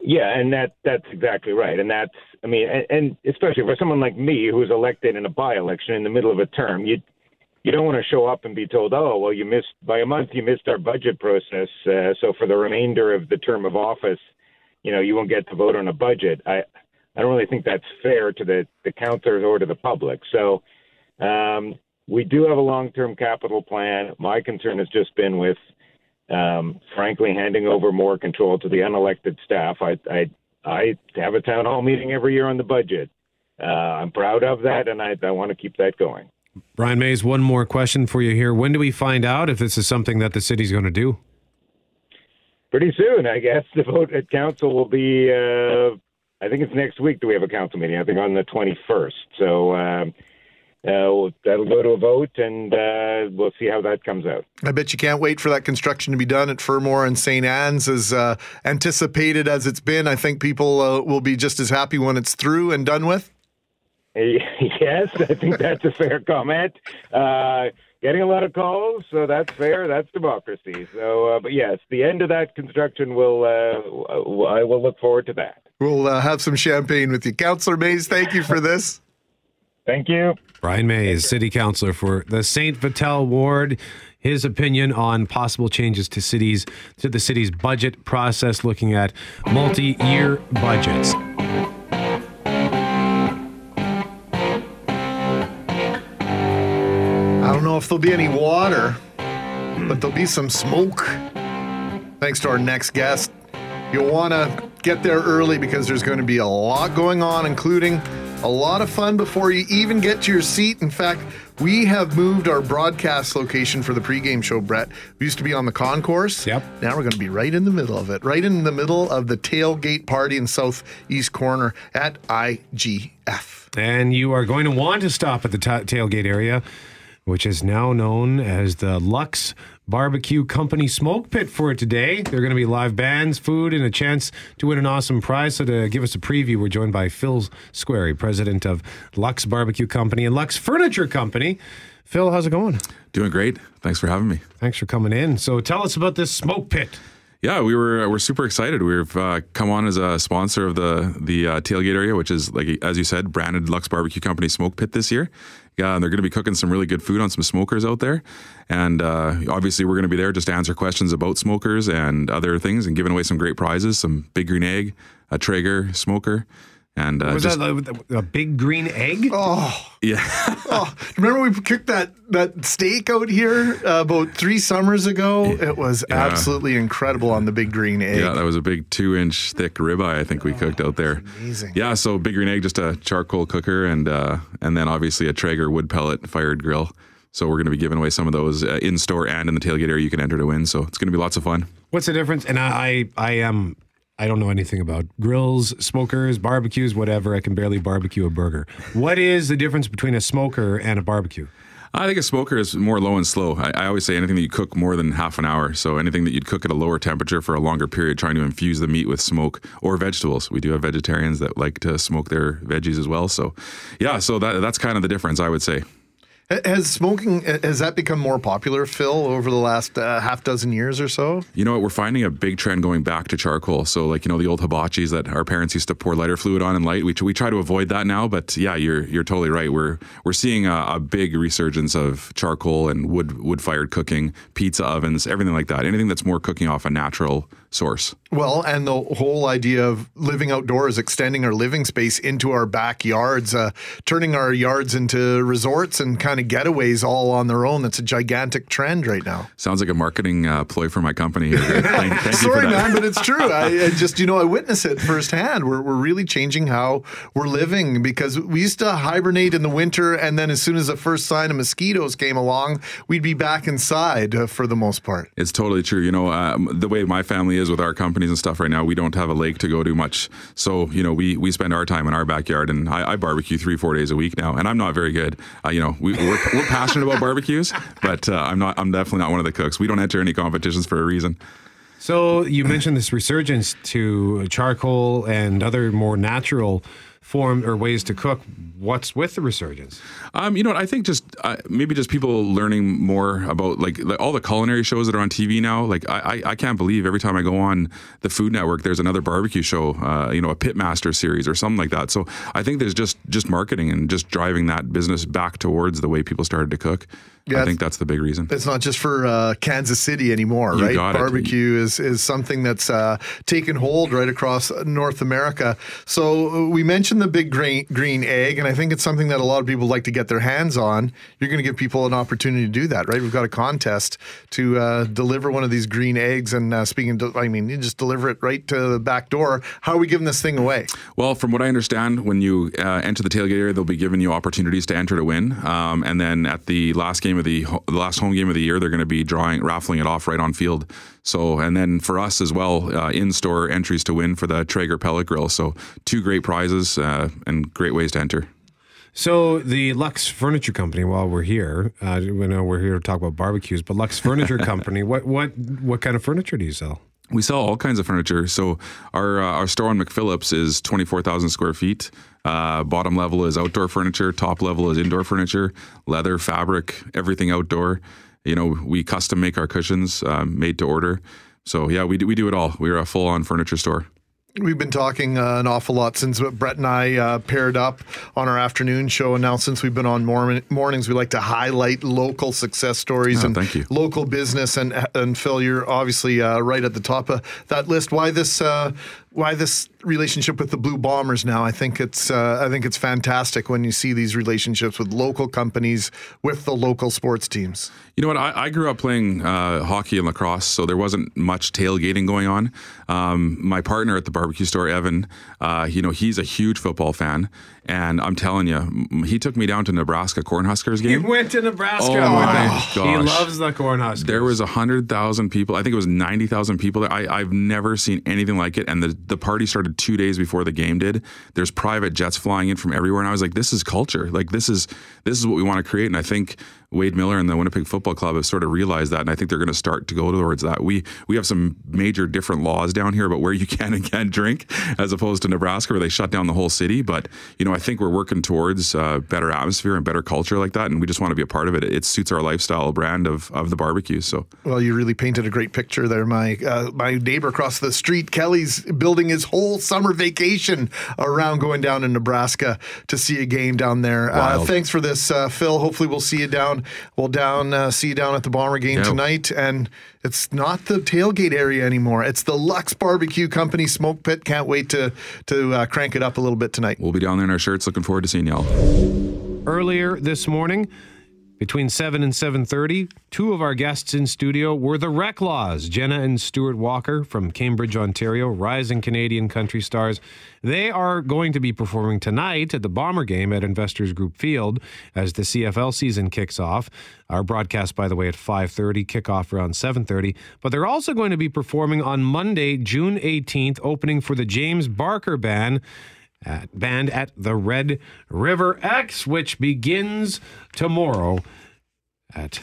Yeah, and that that's exactly right, and that's I mean, and, and especially for someone like me who's elected in a by-election in the middle of a term, you you don't want to show up and be told, oh, well, you missed by a month, you missed our budget process, uh, so for the remainder of the term of office, you know, you won't get to vote on a budget. I I don't really think that's fair to the the councillors or to the public. So. Um, we do have a long-term capital plan. My concern has just been with um, frankly, handing over more control to the unelected staff. I, I, I have a town hall meeting every year on the budget. Uh, I'm proud of that, and I, I want to keep that going. Brian Mayes, one more question for you here. When do we find out if this is something that the city's going to do? Pretty soon, I guess. The vote at council will be. Uh, I think it's next week that we have a council meeting. I think on the 21st. So um, uh, that'll go to a vote, and uh, we'll see how that comes out. I bet you can't wait for that construction to be done at Fermor and St. Anne's as uh, anticipated as it's been. I think people uh, will be just as happy when it's through and done with. Yes, I think that's a fair comment. Uh, getting a lot of calls, so that's fair. That's democracy. So, uh, but yes, the end of that construction will. Uh, I will look forward to that. We'll uh, have some champagne with you. Councillor Mayes, thank you for this. Thank you. Brian Mayes, City Councilor for the St. Vital Ward. His opinion on possible changes to cities to the city's budget process, looking at multi-year budgets. I don't know if there'll be any water, but there'll be some smoke. Thanks to our next guest. You'll want to get there early because there's going to be a lot going on, including a lot of fun before you even get to your seat. In fact, we have moved our broadcast location for the pregame show, Brett. We used to be on the concourse. Yep. Now we're going to be right in the middle of it, right in the middle of the tailgate party in southeast corner at IGF. And you are going to want to stop at the ta tailgate area, which is now known as the Lux Barbecue Company Smoke Pit for today. There are going to be live bands, food, and a chance to win an awesome prize. So, to give us a preview, we're joined by Phil Squarey, president of Lux Barbecue Company and Lux Furniture Company. Phil, how's it going? Doing great. Thanks for having me. Thanks for coming in. So, tell us about this smoke pit. Yeah, we were we're super excited. We've uh, come on as a sponsor of the the uh, tailgate area, which is like as you said, branded Lux Barbecue Company Smoke Pit this year. Yeah, and they're going to be cooking some really good food on some smokers out there, and uh, obviously we're going to be there just to answer questions about smokers and other things, and giving away some great prizes, some big green egg, a Traeger smoker, and uh, Was just, that a, a big green egg? Oh, yeah. oh, remember we cooked that that steak out here uh, about three summers ago? It was Yeah. absolutely incredible on the big green egg. Yeah, that was a big two inch thick ribeye I think we cooked out there. amazing. Yeah, so big green egg, just a charcoal cooker, and uh, and then obviously a Traeger wood pellet fired grill. So we're going to be giving away some of those uh, in store and in the tailgate area. You can enter to win. So it's going to be lots of fun. What's the difference? And I, I, I am, I don't know anything about grills, smokers, barbecues, whatever. I can barely barbecue a burger. What is the difference between a smoker and a barbecue? I think a smoker is more low and slow. I, I always say anything that you cook more than half an hour. So anything that you'd cook at a lower temperature for a longer period, trying to infuse the meat with smoke or vegetables. We do have vegetarians that like to smoke their veggies as well. So, yeah, so that that's kind of the difference, I would say. Ha- Has smoking has that become more popular, Phil, over the last uh, half dozen years or so? You know what? We're finding a big trend going back to charcoal. So, like you know, the old hibachis that our parents used to pour lighter fluid on and light. We, we try to avoid that now. But yeah, you're you're totally right. We're we're seeing a, a big resurgence of charcoal and wood wood fired cooking, pizza ovens, everything like that. Anything that's more cooking off a natural source. Well, and the whole idea of living outdoors, extending our living space into our backyards, uh, turning our yards into resorts and kind of getaways all on their own. That's a gigantic trend right now. Sounds like a marketing uh, ploy for my company. Thank, thank you for Sorry, that. man, but it's true. I, I just, you know, I witness it firsthand. We're, we're really changing how we're living because we used to hibernate in the winter, and then as soon as the first sign of mosquitoes came along, we'd be back inside uh, for the most part. It's totally true. You know, um, the way my family is with our companies and stuff right now, we don't have a lake to go to much. So, you know, we, we spend our time in our backyard and I, I barbecue three, four days a week now. And I'm not very good. Uh, you know, we, we're, we're passionate about barbecues, but uh, I'm not, I'm definitely not one of the cooks. We don't enter any competitions for a reason. So you mentioned this resurgence to charcoal and other more natural form or ways to cook. What's with the resurgence? Um, you know what? I think just uh, maybe just people learning more about like, like all the culinary shows that are on TV now. Like I, I, I can't believe every time I go on the Food Network, there's another barbecue show. Uh, you know, a Pitmaster series or something like that. So I think there's just just marketing and just driving that business back towards the way people started to cook. Yeah, I think that's the big reason. It's not just for uh, Kansas City anymore, You right? Barbecue is is something that's uh, taken hold right across North America. So uh, we mentioned the big green green egg, and I think it's something that a lot of people like to get their hands on. You're going to give people an opportunity to do that, right? We've got a contest to uh, deliver one of these green eggs, and uh, speaking, to, I mean, you just deliver it right to the back door. How are we giving this thing away? Well, from what I understand, when you uh, enter the tailgate area, they'll be giving you opportunities to enter to win. Um, and then at the last game of the, the last home game of the year, they're going to be drawing, raffling it off right on field. So, and then for us as well, uh, in-store entries to win for the Traeger pellet grill. So, two great prizes uh, and great ways to enter. So the Lux Furniture Company. While we're here, uh, we know we're here to talk about barbecues, but Lux Furniture Company. What what what kind of furniture do you sell? We sell all kinds of furniture. So our uh, our store on McPhillips is twenty four thousand square feet. Uh, bottom level is outdoor furniture. Top level is indoor furniture, leather, fabric, everything outdoor. You know, we custom make our cushions, um, made to order. So yeah, we do, we do it all. We're a full on furniture store. We've been talking uh, an awful lot since Brett and I uh, paired up on our afternoon show. And now, since we've been on morning, mornings, we like to highlight local success stories Oh, and thank you. local business. And and Phil, you're obviously uh, right at the top of that list. Why this? Why this relationship with the Blue Bombers now? I think it's uh, I think it's fantastic when you see these relationships with local companies with the local sports teams. You know what? I, I grew up playing uh, hockey and lacrosse, so there wasn't much tailgating going on. Um, my partner at the barbecue store, Evan, uh, you know, he's a huge football fan, and I'm telling you, he took me down to Nebraska Cornhuskers game. You went to Nebraska. Oh my He loves the Cornhuskers. There was a hundred thousand people. I think it was ninety thousand people there. I, I've never seen anything like it. And the the party started two days before the game did. There's private jets flying in from everywhere, and I was like, "This is culture. Like this is this is what we want to create." And I think Wade Miller and the Winnipeg Football Club have sort of realized that, and I think they're going to start to go towards that. We we have some major different laws down here about where you can and can't drink, as opposed to Nebraska where they shut down the whole city. But you know, I think we're working towards uh, better atmosphere and better culture like that, and we just want to be a part of it. It suits our lifestyle brand of of the barbecue. So. Well, you really painted a great picture there. My uh, my neighbor across the street, Kelly's building his whole summer vacation around going down to Nebraska to see a game down there. Uh, thanks for this, uh, Phil. Hopefully, we'll see you down. We'll down uh, see you down at the Bomber game Yeah. tonight. And it's not the tailgate area anymore. It's the Lux Barbecue Company smoke pit. Can't wait to to uh, crank it up a little bit tonight. We'll be down there in our shirts. Looking forward to seeing y'all. earlier this morning between 7 and 7.30 two of our guests in studio were the Reklaws jenna and stuart walker from cambridge ontario rising canadian country stars. They are going to be performing tonight at the bomber game at investors group field as the cfl season kicks off. Our broadcast by the way at 5.30 kickoff around 7.30 but they're also going to be performing on monday june 18th opening for the james barker band at band at the Red River X, which begins tomorrow at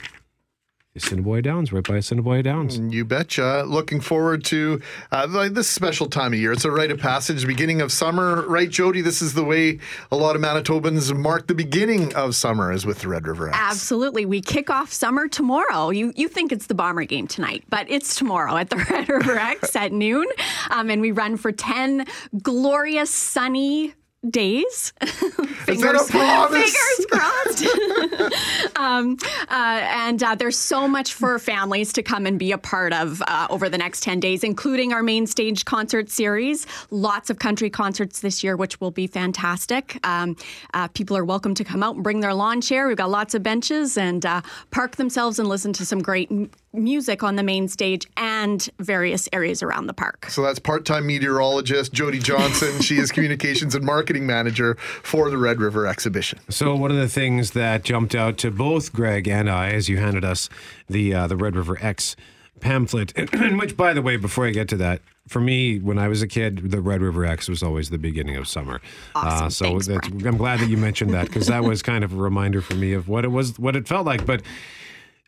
Assiniboia Downs, right by Assiniboia Downs. You betcha. Looking forward to uh, this special time of year. It's a rite of passage, beginning of summer, right, Jody? This is the way a lot of Manitobans mark the beginning of summer, is with the Red River X. Absolutely. We kick off summer tomorrow. You you think it's the Bomber game tonight, but it's tomorrow at the Red River X at noon. Um, and we run for 10 glorious sunny days. fingers, promise? fingers crossed. um, uh, and uh, there's so much for families to come and be a part of uh, over the next 10 days, including our main stage concert series. Lots of country concerts this year, which will be fantastic. Um, uh, people are welcome to come out and bring their lawn chair. We've got lots of benches and uh, park themselves and listen to some great m- music on the main stage and various areas around the park. So that's part-time meteorologist Jody Johnson. she is communications and marketing manager for the Red River exhibition. So one of the things that jumped out to both Greg and I, as you handed us the uh, the Red River X pamphlet, which, by the way, before I get to that, for me, when I was a kid, the Red River X was always the beginning of summer. Awesome. Uh, so Thanks, that's, I'm glad that you mentioned that because that was kind of a reminder for me of what it was, what it felt like. But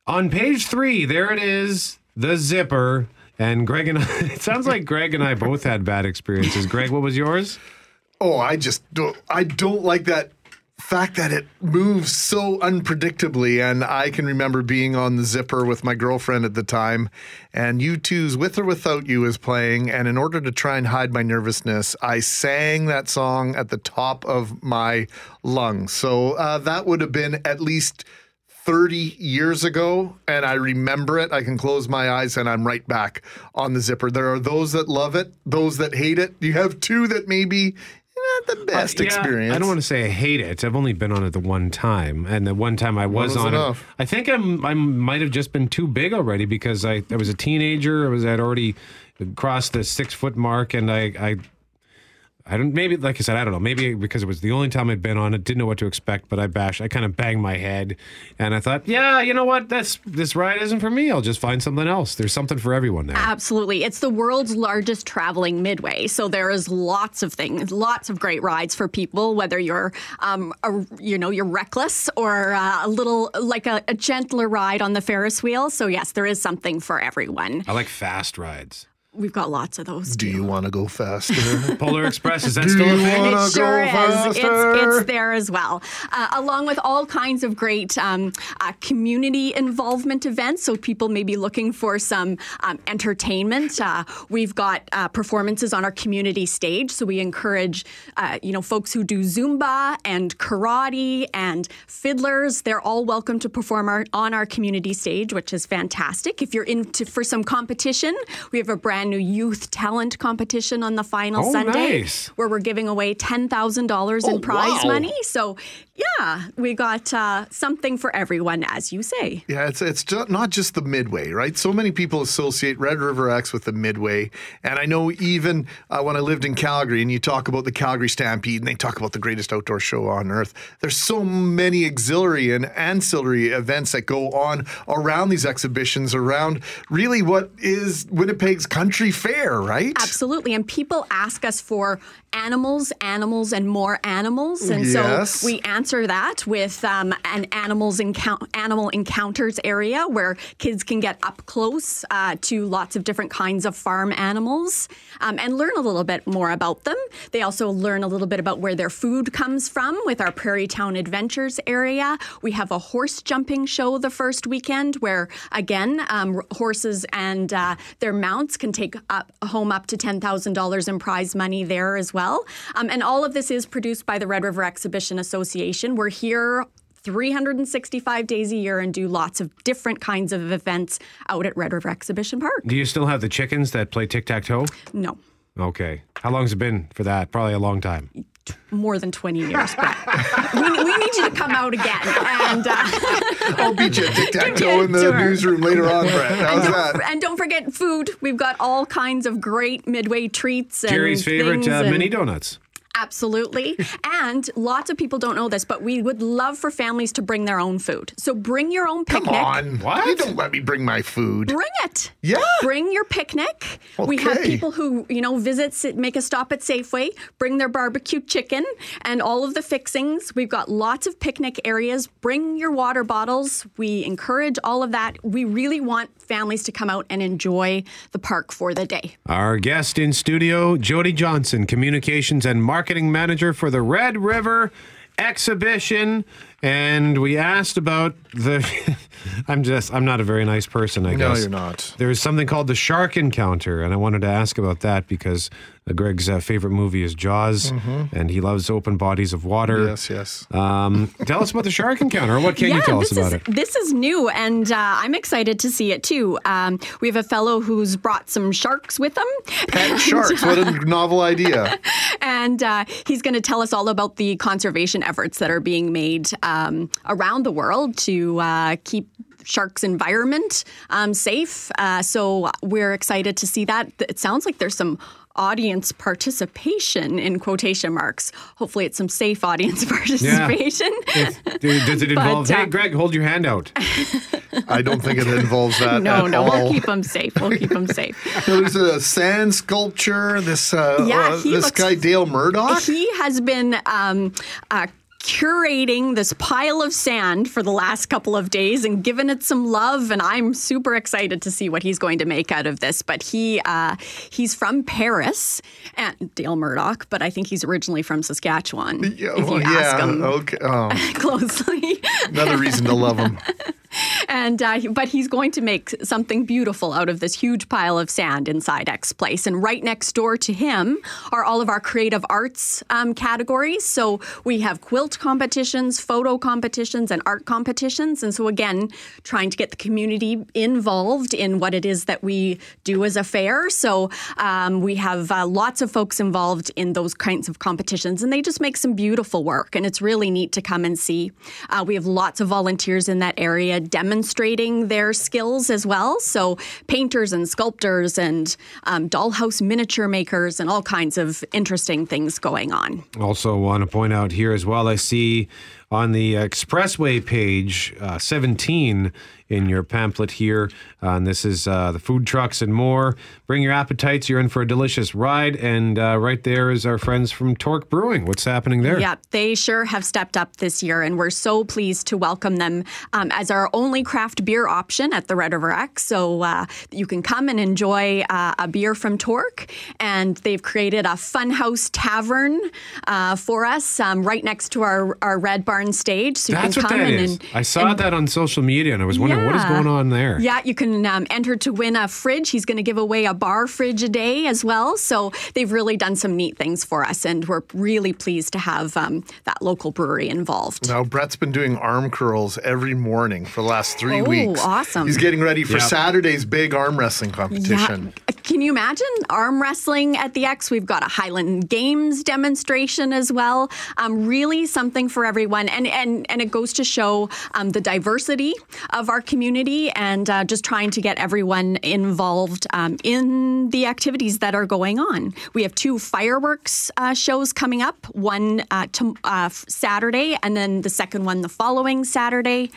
on page three, there it is, the zipper. And Greg and I, it sounds like Greg and I both had bad experiences. Greg, what was yours? Oh, I just don't. I don't like that fact that it moves so unpredictably. And I can remember being on the zipper with my girlfriend at the time, and U2's "With or Without You" is playing. And in order to try and hide my nervousness, I sang that song at the top of my lungs. So uh, that would have been at least. 30 years ago and I remember it, I can close my eyes and I'm right back on the zipper. There are those that love it, those that hate it. You have two that maybe not the best Uh, yeah, experience. I don't want to say I hate it. I've only been on it the one time, and the one time I was, was on enough. it, I think I'm I might have just been too big already because I, I was a teenager. I was I'd already crossed the six foot mark, and I I. I don't maybe like I said I don't know maybe because it was the only time I'd been on it didn't know what to expect but I bashed I kind of banged my head and I thought yeah you know what that's this ride isn't for me I'll just find something else there's something for everyone there Absolutely. It's the world's largest traveling midway. So there is lots of things, lots of great rides for people, whether you're, um, a, you know, you're reckless or uh, a little like a, a gentler ride on the Ferris wheel. So yes, there is something for everyone. I like fast rides We've got lots of those. Do you want to go faster? Polar Express is that Do still a you thing? wanna It sure is. faster? It's, it's there as well, uh, along with all kinds of great um, uh, community involvement events. So people may be looking for some um, entertainment. Uh, we've got uh, performances on our community stage, so we encourage uh, you know folks who do Zumba and karate and fiddlers. They're all welcome to perform our, on our community stage, which is fantastic. If you're into for some competition, we have a brand new youth talent competition on the final Oh, Sunday nice. where we're giving away $10,000 in Oh, prize wow. money. So, yeah, we got uh, something for everyone, as you say. Yeah, it's it's not just the Midway, right? So many people associate Red River X with the Midway, and I know even uh, when I lived in Calgary, and you talk about the Calgary Stampede, and they talk about the greatest outdoor show on earth. There's so many auxiliary and ancillary events that go on around these exhibitions, around really what is Winnipeg's country fair, right? Absolutely. And people ask us for animals, animals, and more animals. And Yes. so we answer that with um, an animals encou- animal encounters area where kids can get up close uh, to lots of different kinds of farm animals um, and learn a little bit more about them. They also learn a little bit about where their food comes from with our Prairie Town Adventures area. We have a horse jumping show the first weekend where, again, um, horses and uh, their mounts can take up, home up to $10,000 in prize money there as well. Um, and all of this is produced by the Red River Exhibition Association. We're here 365 days a year and do lots of different kinds of events out at Red River Exhibition Park. Do you still have the chickens that play tic tac toe? No, Okay. How long has it been for that? Probably a long time. more than 20 years, but we, we need you to come out again. And uh, I'll beat you at tic tac toe in the Sure. newsroom later on, Brett. How's and, that? don't, and don't forget food. We've got all kinds of great midway treats. And Jerry's favorite uh, and- mini donuts. Absolutely. and lots of people don't know this, but we would love for families to bring their own food. So bring your own picnic. Come picnic. on. What? You don't let me bring my food. Bring it. Yeah. Bring your picnic. We have people who, you know, visit, make a stop at Safeway, bring their barbecue chicken and all of the fixings. We've got lots of picnic areas. Bring your water bottles. We encourage all of that. We really want families to come out and enjoy the park for the day. Our guest in studio, Jody Johnson, Communications and Marketing Manager for the Red River Exhibition. And we asked about the. I'm just, I'm not a very nice person, I No, guess. No, you're not. There's something called the Shark Encounter. And I wanted to ask about that because Greg's uh, favorite movie is Jaws, Mhm. and he loves open bodies of water. Yes, yes. Um, tell us about the Shark Encounter. What can you tell us about is, it? This is new, and uh, I'm excited to see it too. Um, we have a fellow who's brought some sharks with him. Pet sharks. What a novel idea. and uh, he's going to tell us all about the conservation efforts that are being made um, around the world to uh, keep sharks environment um, safe uh, so we're excited to see that it sounds like there's some audience participation in quotation marks hopefully it's some safe audience participation Do- Does it But, involve, uh, hey, Greg, hold your hand out? I don't think it involves that. no at no all. we'll keep them safe we'll keep them safe There's a sand sculpture. This uh, Yeah, uh, this looks- guy Dale Murdoch. He has been um, uh, curating this pile of sand for the last couple of days and given it some love. And I'm super excited to see what he's going to make out of this. But he uh, he's from Paris, and Dale Murdoch, but I think he's originally from Saskatchewan. Yeah, if you oh, ask yeah, him okay. Oh, closely. another reason to love him. and uh, but he's going to make something beautiful out of this huge pile of sand inside X Place. And right next door to him are all of our creative arts um, categories. So we have quilt competitions, photo competitions, and art competitions. And so again, trying to get the community involved in what it is that we do as a fair. So um, we have uh, lots of folks involved in those kinds of competitions, and they just make some beautiful work. And it's really neat to come and see. Uh, we have lots of volunteers in that area demonstrating their skills as well. So, painters and sculptors and um, dollhouse miniature makers and all kinds of interesting things going on. Also, want to point out here as well, I see on the expressway page uh, 17 in your pamphlet here. Uh, and this is uh, the food trucks and more. Bring your appetites. You're in for a delicious ride. And uh, right there is our friends from Torque Brewing. What's happening there? Yeah, they sure have stepped up this year, and we're so pleased to welcome them um, as our only craft beer option at the Red River X. So uh, you can come and enjoy uh, a beer from Torque, and they've created a funhouse tavern uh, for us um, right next to our, our Red Barn stage. So you That's can what come that and, is. and I saw that on social media and I was wondering what is going on there. Yeah, you can um, enter to win a fridge. He's going to give away a bar fridge a day as well. So they've really done some neat things for us, and we're really pleased to have um, that local brewery involved. Now, Brett's been doing arm curls every morning for the last three Oh, weeks. awesome. He's getting ready for Yep. Saturday's big arm wrestling competition. Yeah. Can you imagine arm wrestling at the X? We've got a Highland Games demonstration as well. Um, really something for everyone, and and and it goes to show um, the diversity of our community, and uh, just trying to get everyone involved um, in the activities that are going on. We have two fireworks uh, shows coming up. One uh, uh, Saturday, and then the second one the following Saturday.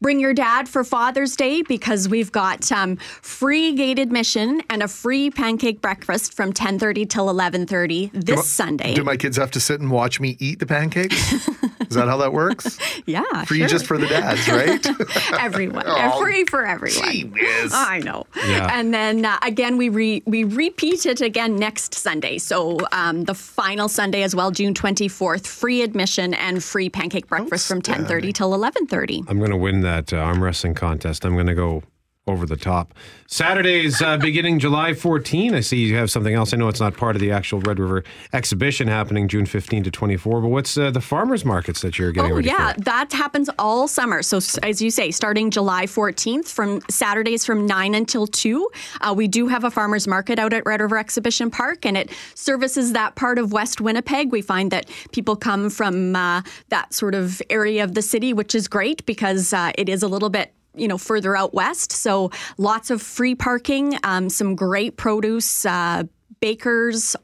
Bring your dad for Father's Day because we've got um, free gate admission and a free pancake breakfast from 10:30 till 11:30 this Do my- Sunday. Do my kids have to sit and watch me eat the pancakes? Is that how that works? yeah, Free sure. just for the dads, right? everyone. Oh, free for everyone. gee whiz. I know. Yeah. And then uh, again, we re- we repeat it again next Sunday. So um, the final Sunday as well, June 24th, free admission and free pancake breakfast from 10:30 till 11:30. I'm going to win that uh, arm wrestling contest. I'm going to go over the top. Saturdays uh, beginning July 14. I see you have something else. I know it's not part of the actual Red River exhibition happening June 15 to 24, but what's uh, the farmers markets that you're getting Oh ready yeah, for? that happens all summer. So as you say, starting July 14th from Saturdays from 9 until 2, uh, we do have a farmers market out at Red River Exhibition Park, and it services that part of West Winnipeg. We find that people come from uh, that sort of area of the city, which is great because uh, it is a little bit you know further out west so lots of free parking um, some great produce uh, bakers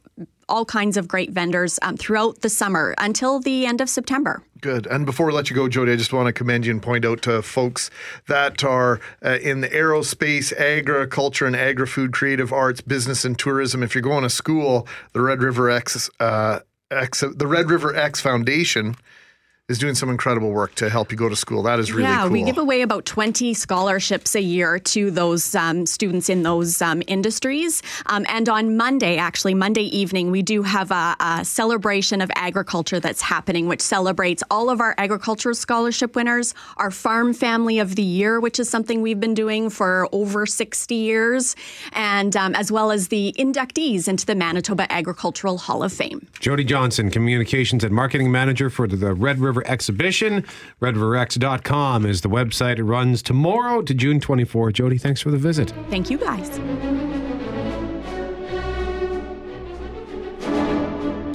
all kinds of great vendors um, throughout the summer until the end of september Good. And before we let you go, Jody, I just want to commend you and point out to folks that are uh, in the aerospace, agriculture, and agri food, creative arts, business, and tourism. If you're going to school, the Red River X, uh, X the Red River X Foundation is doing some incredible work to help you go to school. That is really yeah, cool. we give away about 20 scholarships a year to those um, students in those um, industries. Um, and on Monday, actually, Monday evening, we do have a, a celebration of agriculture that's happening, which celebrates all of our agricultural scholarship winners, our Farm Family of the Year, which is something we've been doing for over 60 years, and um, as well as the inductees into the Manitoba Agricultural Hall of Fame. Jody Johnson, Communications and Marketing Manager for the Red River Exhibition. RedRiverX.com is the website. It runs tomorrow to June 24. Jody, thanks for the visit. Thank you, guys.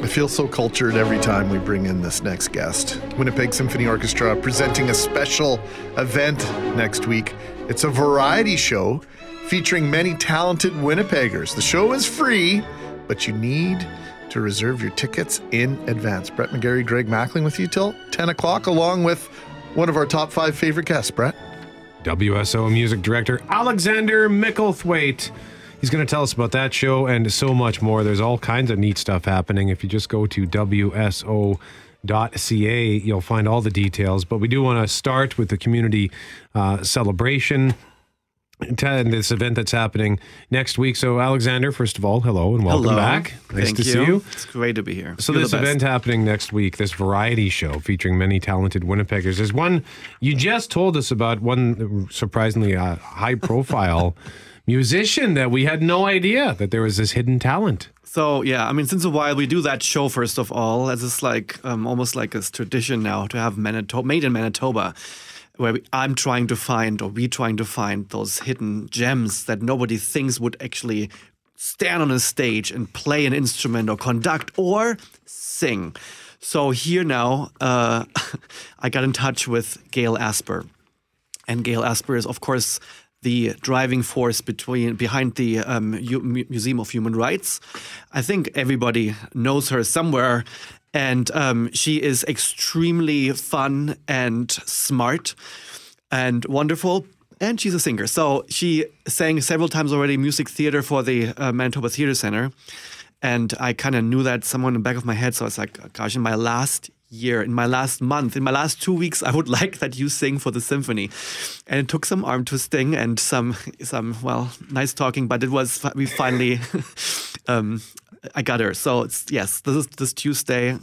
I feel so cultured every time we bring in this next guest. Winnipeg Symphony Orchestra presenting a special event next week. It's a variety show featuring many talented Winnipeggers. The show is free, but you need to reserve your tickets in advance. Brett McGarry, Greg Mackling with you till 10 o'clock, along with one of our top five favorite guests, Brett. WSO Music Director Alexander Mickelthwate. He's going to tell us about that show and so much more. There's all kinds of neat stuff happening. If you just go to WSO.ca, you'll find all the details. But we do want to start with the community uh, celebration. To this event that's happening next week. So, Alexander, first of all, hello and welcome Hello. back. Nice Thank to see you. It's great to be here. So You're this event happening next week, this variety show featuring many talented Winnipeggers, is one you just told us about one surprisingly uh, high profile musician that we had no idea that there was this hidden talent. So yeah, I mean, since a while we do that show first of all, as it's like um, almost like a tradition now to have Manitoba made in Manitoba, where we, I'm trying to find or we trying to find those hidden gems that nobody thinks would actually stand on a stage and play an instrument or conduct or sing. So here now, uh, I got in touch with Gail Asper, and Gail Asper is of course the driving force between behind the um, Museum of Human Rights. I think everybody knows her somewhere, and um, she is extremely fun and smart and wonderful. And she's a singer. So she sang several times already music theater for the uh, Manitoba Theater Center. And I kind of knew that somewhere in the back of my head. So I was like, gosh, in my last year, in my last month, in my last two weeks, I would like that you sing for the symphony. And it took some arm twisting and some, some well, nice talking, but it was, we finally, um, I got her. So it's, yes, this is this Tuesday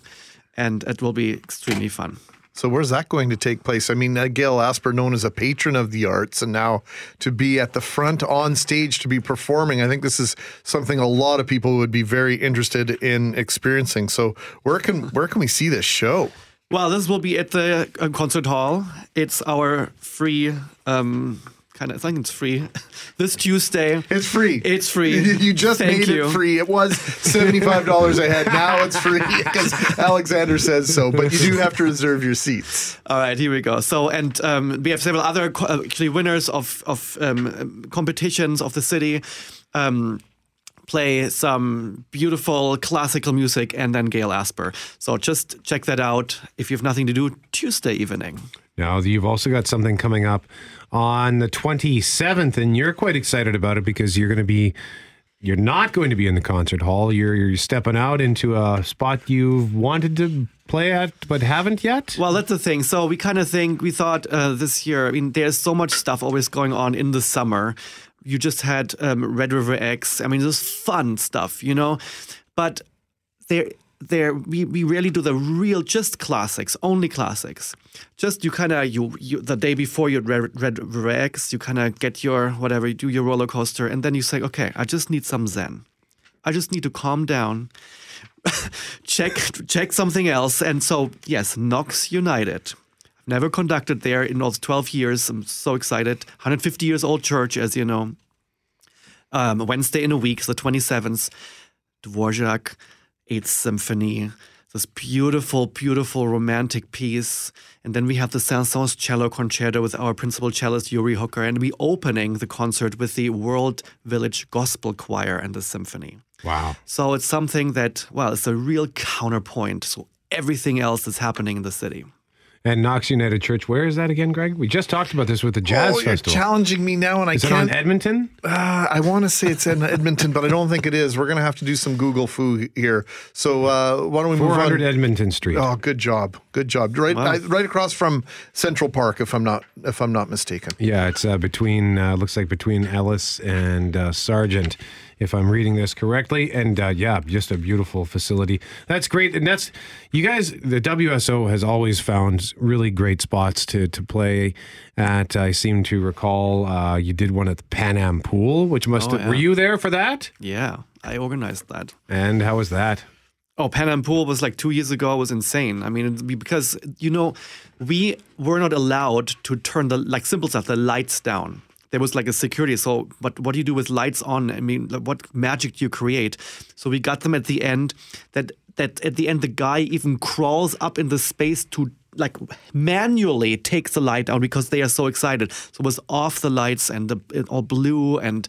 and it will be extremely fun. So where's that going to take place? I mean, uh, Gail Asper, known as a patron of the arts, and now to be at the front on stage to be performing, I think this is something a lot of people would be very interested in experiencing. So where can where can we see this show? Well, this will be at the uh, concert hall. It's our free, um, kind of. I think it's free. this Tuesday. It's free. It's free. You just Thank made you. it free. It was seventy-five dollars a head. Now it's free because Alexander says so. But you do have to reserve your seats. All right, here we go. So, and um, we have several other co- uh, actually winners of of um, competitions of the city. Um, play some beautiful classical music and then Gail Asper. So just check that out if you have nothing to do Tuesday evening. Now, you've also got something coming up on the 27th, and you're quite excited about it because you're going to be. You're not going to be in the concert hall. You're you're stepping out into a spot you've wanted to play at but haven't yet. Well, that's the thing. So we kind of think we thought uh, this year. I mean, there's so much stuff always going on in the summer. You just had um, Red River X. I mean, this fun stuff, you know. But there, there, we, we rarely do the real just classics, only classics. Just you kind of you, you the day before you Red, Red River X, you kind of get your whatever, you do your roller coaster, and then you say, okay, I just need some zen. I just need to calm down check check something else. And so yes, Knox United. Never conducted there in those 12 years. I'm so excited. 150 years old church, as you know. Um, Wednesday in a week, so the 27th. Dvorak, Eighth Symphony. This beautiful, beautiful romantic piece. And then we have the Saint-Saëns cello concerto with our principal cellist Yuri Hooker. And we opening the concert with the World Village Gospel Choir and the symphony. Wow. So it's something that, well, it's a real counterpoint. So everything else is happening in the city. And Knox United Church, where is that again, Greg? We just talked about this with the Jazz oh, you're Festival. challenging me now, and I Is it can't. on Edmonton? Uh, I want to say it's in Edmonton, but I don't think it is. We're going to have to do some Google foo here. So uh, why don't we move on? 400 Edmonton Street. Oh, good job, good job. Right, Wow. I, right across from Central Park, if I'm not if I'm not mistaken. Yeah, it's uh, between uh, looks like between Ellice and uh, Sargent, if I'm reading this correctly. And uh, yeah, just a beautiful facility. That's great, and that's you guys. The WSO has always found really great spots to to play at. I seem to recall uh, you did one at the Pan Am Pool, which must Oh, have, were you there for that? Yeah, I organized that. And how was that? Oh, Pan Am Pool was like two years ago. It was insane. I mean, because you know, we were not allowed to turn the like simple stuff, the lights down. There was like a security. So, but what do you do with lights on? I mean, like, what magic do you create? So we got them at the end. That that at the end, the guy even crawls up in the space to like manually takes the light down because they are so excited. So it was off the lights and the all blue and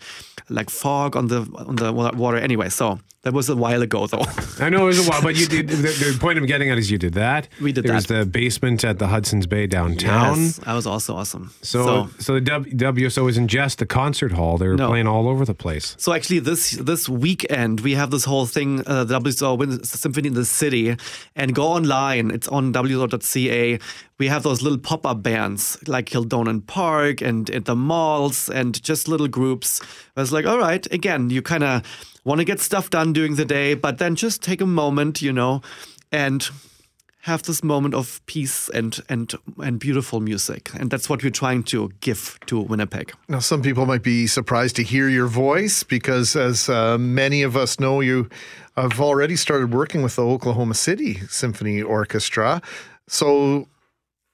like fog on the on the water. Anyway, so That was a while ago, though. I know it was a while, but you did. The, the point I'm getting at is you did that. We did was that. the basement at the Hudson's Bay downtown. Yes, that was also awesome. So, so, the w, WSO isn't just the concert hall; they were No. playing all over the place. So actually, this this weekend we have this whole thing, uh, the WSO Symphony in the City, and go online. It's on WSO.ca. We have those little pop up bands like Kildonan Park and at the malls, and just little groups. I was like, all right, again, you kind of want to get stuff done during the day, but then just take a moment, you know, and have this moment of peace and and and beautiful music, and that's what we're trying to give to Winnipeg. Now, some people might be surprised to hear your voice because, as uh, many of us know, you have already started working with the Oklahoma City Symphony Orchestra. So,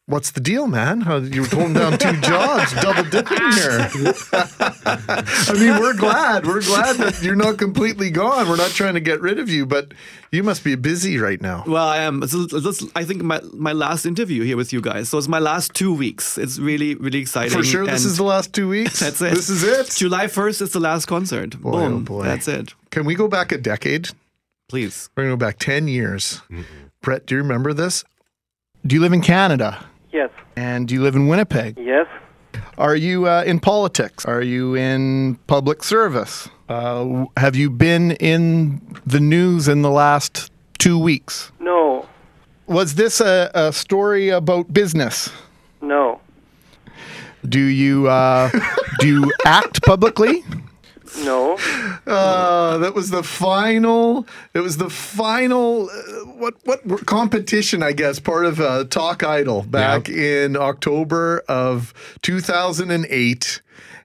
what's the deal, man? How, you're holding down two jobs, double dipping here. I mean, we're glad. We're glad that you're not completely gone. We're not trying to get rid of you, but you must be busy right now. Well, I am. This is, this, I think my my last interview here with you guys. So it's my last two weeks. It's really really exciting. For sure, this and is the last two weeks. That's it. This is it. July first is the last concert. Boy, oh Boom. oh boy. That's it. Can we go back a decade? Please. We're going to go back 10 years. Mm-hmm. Brett, do you remember this? Do you live in Canada? Yes. And do you live in Winnipeg? Yes. Are you uh, in politics? Are you in public service? Uh, have you been in the news in the last two weeks? No. Was this a, a story about business? No. Do you uh, do you act publicly? No. Uh, that was the final. It was the final. Uh, what what competition? I guess part of uh, Talk Idol back in October of 2008.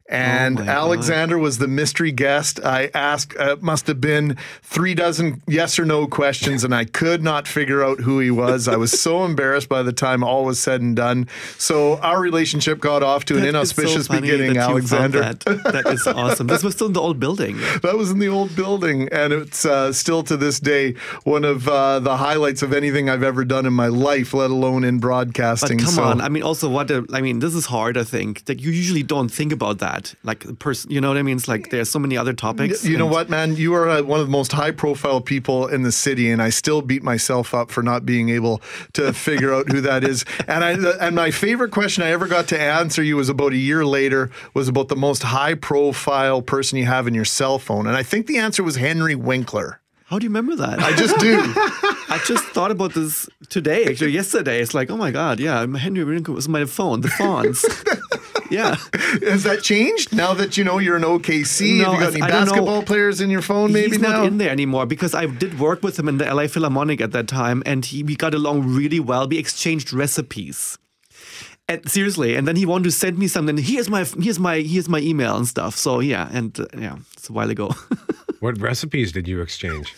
And Oh my God. Alexander was the mystery guest. I asked, uh, must have been three dozen yes or no questions, and I could not figure out who he was. I was so embarrassed by the time all was said and done. So our relationship got off to an That so inauspicious beginning, that Alexander. That. that is awesome. This was still in the old building. That was in the old building, and it's uh, still to this day one of uh, the highlights of anything I've ever done in my life, let alone in broadcasting. But come so, on, I mean, also what? A, I mean, this is hard. I think that you usually don't think about that. Like a person, you know what I mean? It's like there's so many other topics. you know what, man? You are uh, one of the most high-profile people in the city, and I still beat myself up for not being able to figure out who that is. And I and my favorite question I ever got to answer you was about a year later was about the most high-profile person you have in your cell phone, and I think the answer was Henry Winkler. How do you remember that? I just do. I just thought about this today, actually, yesterday. It's like, oh my God, yeah, Henry Winkler was my phone, the Fonz. yeah. Has that changed now that you know you're an OKC? No, Have you got I- any I don't know. basketball players in your phone? Maybe He's now. not in there anymore because I did work with him in the LA Philharmonic at that time, and he, we got along really well. We exchanged recipes. And seriously, and then he wanted to send me something. Here's my here's my here's my email and stuff. So yeah, and uh, yeah, it's a while ago. What recipes did you exchange?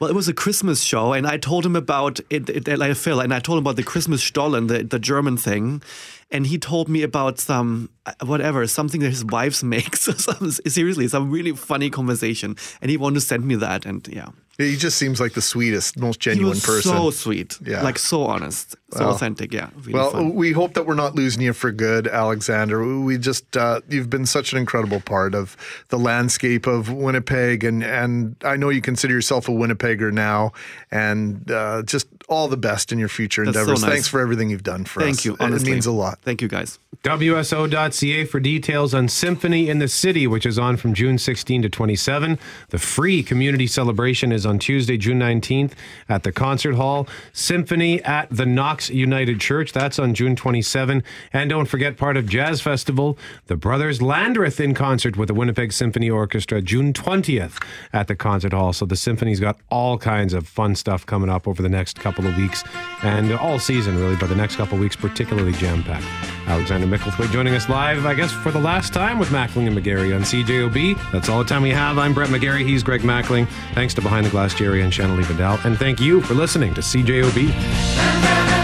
Well, it was a Christmas show, and I told him about it at LA Phil, and I told him about the Christmas Stollen, the, the German thing, and he told me about some uh, whatever, something that his wife makes. some, seriously, some really funny conversation, and he wanted to send me that, and yeah. He just seems like the sweetest, most He genuine was person. so sweet, Yeah. like so honest, so Well, authentic. Yeah, really well, fun. we hope that we're not losing you for good, Alexander. We just uh, you've been such an incredible part of the landscape of Winnipeg, and and I know you consider yourself a Winnipegger now, and uh, just all the best in your future That's so endeavors. nice. Thanks for everything you've done for us. Thank you. It- Honestly, it means a lot. Thank you, guys. WSO.ca for details on Symphony in the City, which is on from June 16 to 27. The free community celebration is on Tuesday, June 19th at the Concert Hall. Symphony at the Knox United Church, that's on June 27. And don't forget, part of Jazz Festival, the Brothers Landreth in concert with the Winnipeg Symphony Orchestra, June 20th at the Concert Hall. So the Symphony's got all kinds of fun stuff coming up over the next couple of weeks and all season, really, but the next couple of weeks, particularly jam packed. Alexander Mickelthwate joining us live, I guess, for the last time with Mackling and McGarry on CJOB. That's all the time we have. I'm Brett McGarry. He's Greg Mackling. Thanks to Behind the Glass Jerry and Shannon Vidal. And thank you for listening to CJOB.